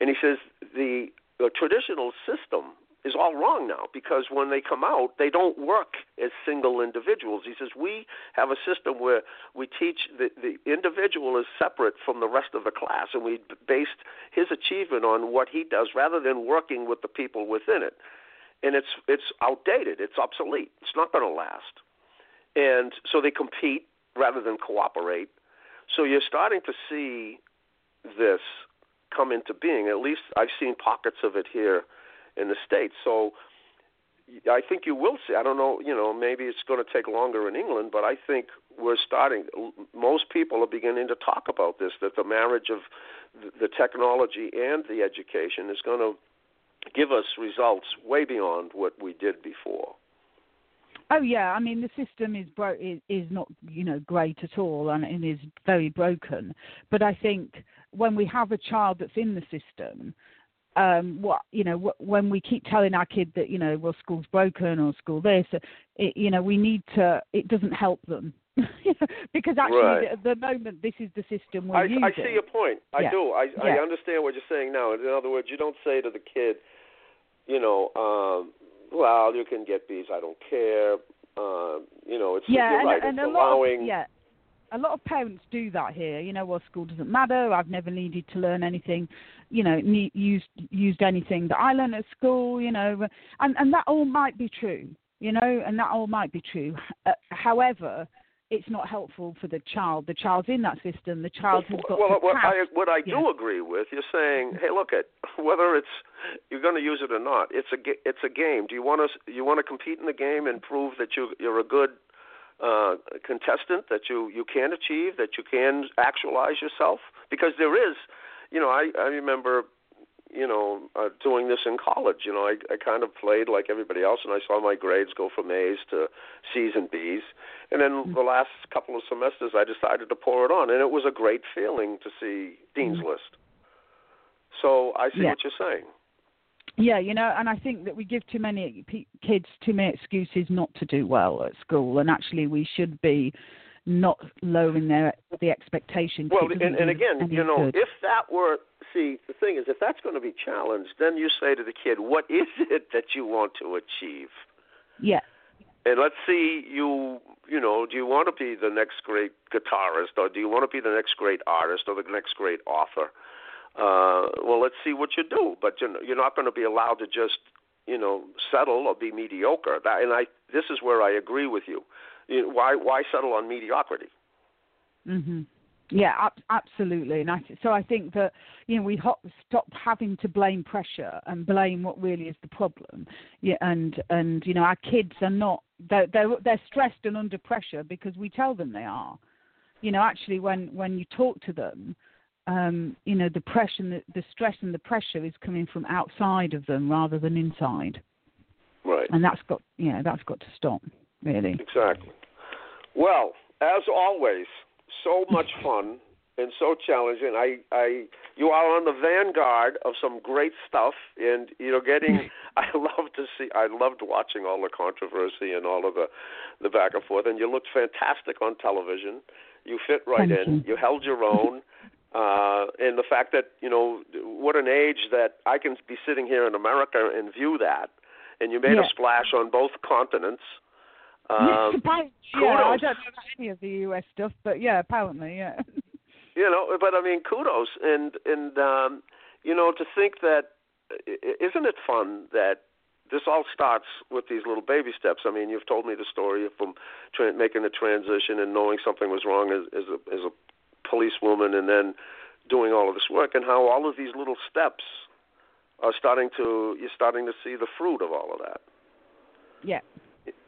And he says the, the traditional system is all wrong now because when they come out, they don't work as single individuals. He says we have a system where we teach the, the individual is separate from the rest of the class, and we based his achievement on what he does rather than working with the people within it. And it's it's outdated. It's obsolete. It's not going to last. And so they compete rather than cooperate. So you're starting to see this come into being. At least I've seen pockets of it here in the states. So I think you will see. I don't know. You know, maybe it's going to take longer in England, but I think we're starting. Most people are beginning to talk about this. That the marriage of the technology and the education is going to give us results way beyond what we did before. Oh yeah, I mean the system is bro- is, is not you know great at all and it is very broken. But I think when we have a child that's in the system, um, what you know when we keep telling our kid that you know well school's broken or school this, it, you know we need to. It doesn't help them. because actually, right. at the moment, this is the system we're I, using. I see your point. I yeah. do. I, yeah. I understand what you're saying now. In other words, you don't say to the kid, you know, um, well, you can get these. I don't care. Uh, you know, it's yeah, and, right. and it's a allowing. lot of, yeah, a lot of parents do that here. You know, well, school doesn't matter. I've never needed to learn anything. You know, ne- used used anything that I learned at school. You know, and and that all might be true. You know, and that all might be true. Uh, however, it's not helpful for the child. The child's in that system. The child has got well, to what. I what I do Yeah. agree with, you're saying, hey, look at whether it's you're going to use it or not. It's a it's a game. Do you want to you want to compete in the game and prove that you you're a good uh, contestant, that you you can achieve, that you can actualize yourself? Because there is, you know, I I remember you know, uh, doing this in college. You know, I, I kind of played like everybody else, and I saw my grades go from A's to C's and B's. And then Mm-hmm. the last couple of semesters, I decided to pour it on, and it was a great feeling to see Dean's List. So I see Mm-hmm. Yeah. what you're saying. Yeah, you know, and I think that we give too many p- kids too many excuses not to do well at school, and actually we should be not lowering their the expectation. 'cause Well, and, and again, you know, good. if that were see the thing is, if that's going to be challenged, then you say to the kid, "What is it that you want to achieve?" yeah, and let's see you you know do you want to be the next great guitarist or do you want to be the next great artist or the next great author? Uh well let's see what you do but you're, you're not going to be allowed to just you know settle or be mediocre. That, and i this is where i agree with you, you know, why why settle on mediocrity? Hmm Yeah, ab- absolutely. And I, so I think that you know we ho- stop having to blame pressure and blame what really is the problem. Yeah, and and you know our kids are not they're they're, they're stressed and under pressure because we tell them they are. You know, actually, when when you talk to them, um, you know the pressure, and the, the stress and the pressure is coming from outside of them rather than inside, right and that's got you know that's got to stop really. Exactly. Well, as always, so much fun and so challenging. I, I, you are on the vanguard of some great stuff, and you know, getting. I love to see. I loved watching all the controversy and all of the, the back and forth. And you looked fantastic on television. You fit right Thank in. you. held your own. Uh, and the fact that you know what an age that I can be sitting here in America and view that, and you made Yeah. a splash on both continents. Um, yeah, I don't know any of the US stuff, but yeah, apparently, yeah. You know but i mean kudos and and um you know to think that isn't it fun that this all starts with these little baby steps i mean you've told me the story from tra- making the transition and knowing something was wrong as as a as a policewoman and then doing all of this work and how all of these little steps are starting to you're starting to see the fruit of all of that. Yeah.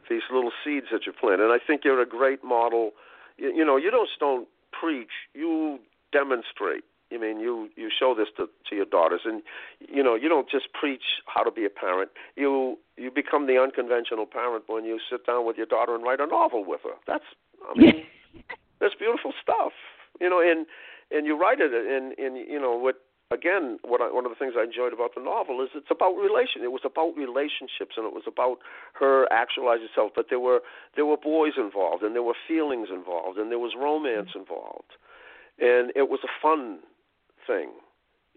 These little seeds that you plant, and I think you're a great model. You, you know, you don't don't preach, you demonstrate. I mean, you you show this to to your daughters, and you know, you don't just preach how to be a parent. You you become the unconventional parent when you sit down with your daughter and write a novel with her. That's I mean, that's beautiful stuff. You know, and and you write it, and and you know what again, what I, one of the things I enjoyed about the novel is it's about relation. It was about relationships, and it was about her actualizing herself. But there were there were boys involved, and there were feelings involved, and there was romance involved, and it was a fun thing.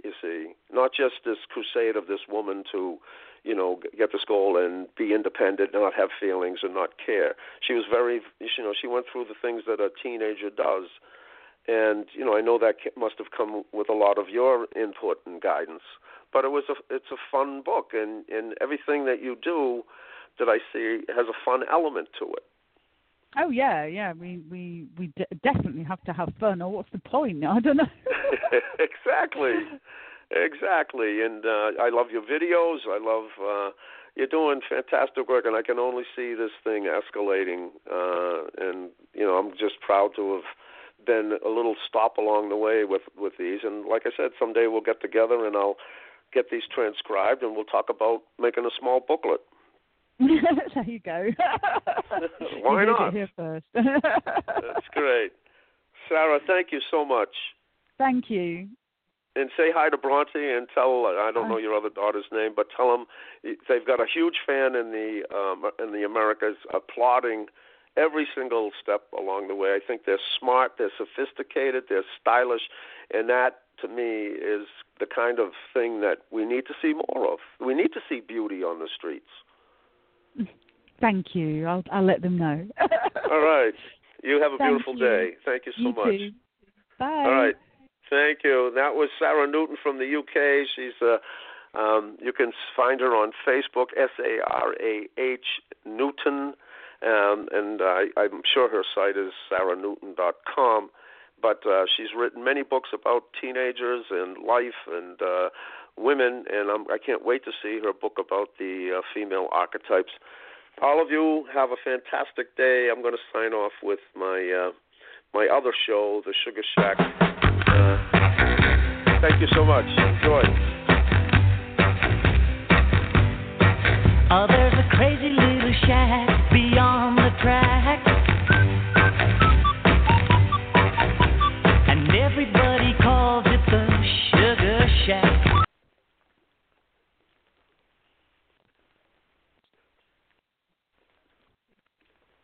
You see, not just this crusade of this woman to, you know, get this goal and be independent, not have feelings, and not care. She was very, you know, she went through the things that a teenager does and you know I know that must have come with a lot of your input and guidance. But it was a it's a fun book, and and everything that you do that I see has a fun element to it. Oh yeah, yeah. We we we d- definitely have to have fun. Or what's the point? I don't know. exactly, exactly. And uh, I love your videos. I love. Uh, you're doing fantastic work, and I can only see this thing escalating. Uh, and you know, I'm just proud to have been a little stop along the way with with these. And like I said, someday we'll get together and I'll get these transcribed and we'll talk about making a small booklet. there you go. Why you not? here first. That's great. Sarah, thank you so much. Thank you. And say hi to Bronte and tell I don't know your other daughter's name, but tell them they've got a huge fan in the um, in the Americas applauding every single step along the way. I think they're smart, they're sophisticated, they're stylish, and that to me is the kind of thing that we need to see more of. We need to see beauty on the streets. Thank you. I'll I'll let them know. All right. You have a Thank beautiful you. day. Thank you so you much. Too. Bye. All right. Thank you. That was Sarah Newton from the UK. She's uh um, you can find her on Facebook, S A R A H Newton um, and I, I'm sure her site is sarahnewton.com. But uh, she's written many books about teenagers and life and uh, women, and I'm, I can't wait to see her book about the uh, female archetypes. All of you have a fantastic day. I'm going to sign off with my uh, my other show, The Sugar Shack. Uh, thank you so much. Enjoy. Oh, crazy everybody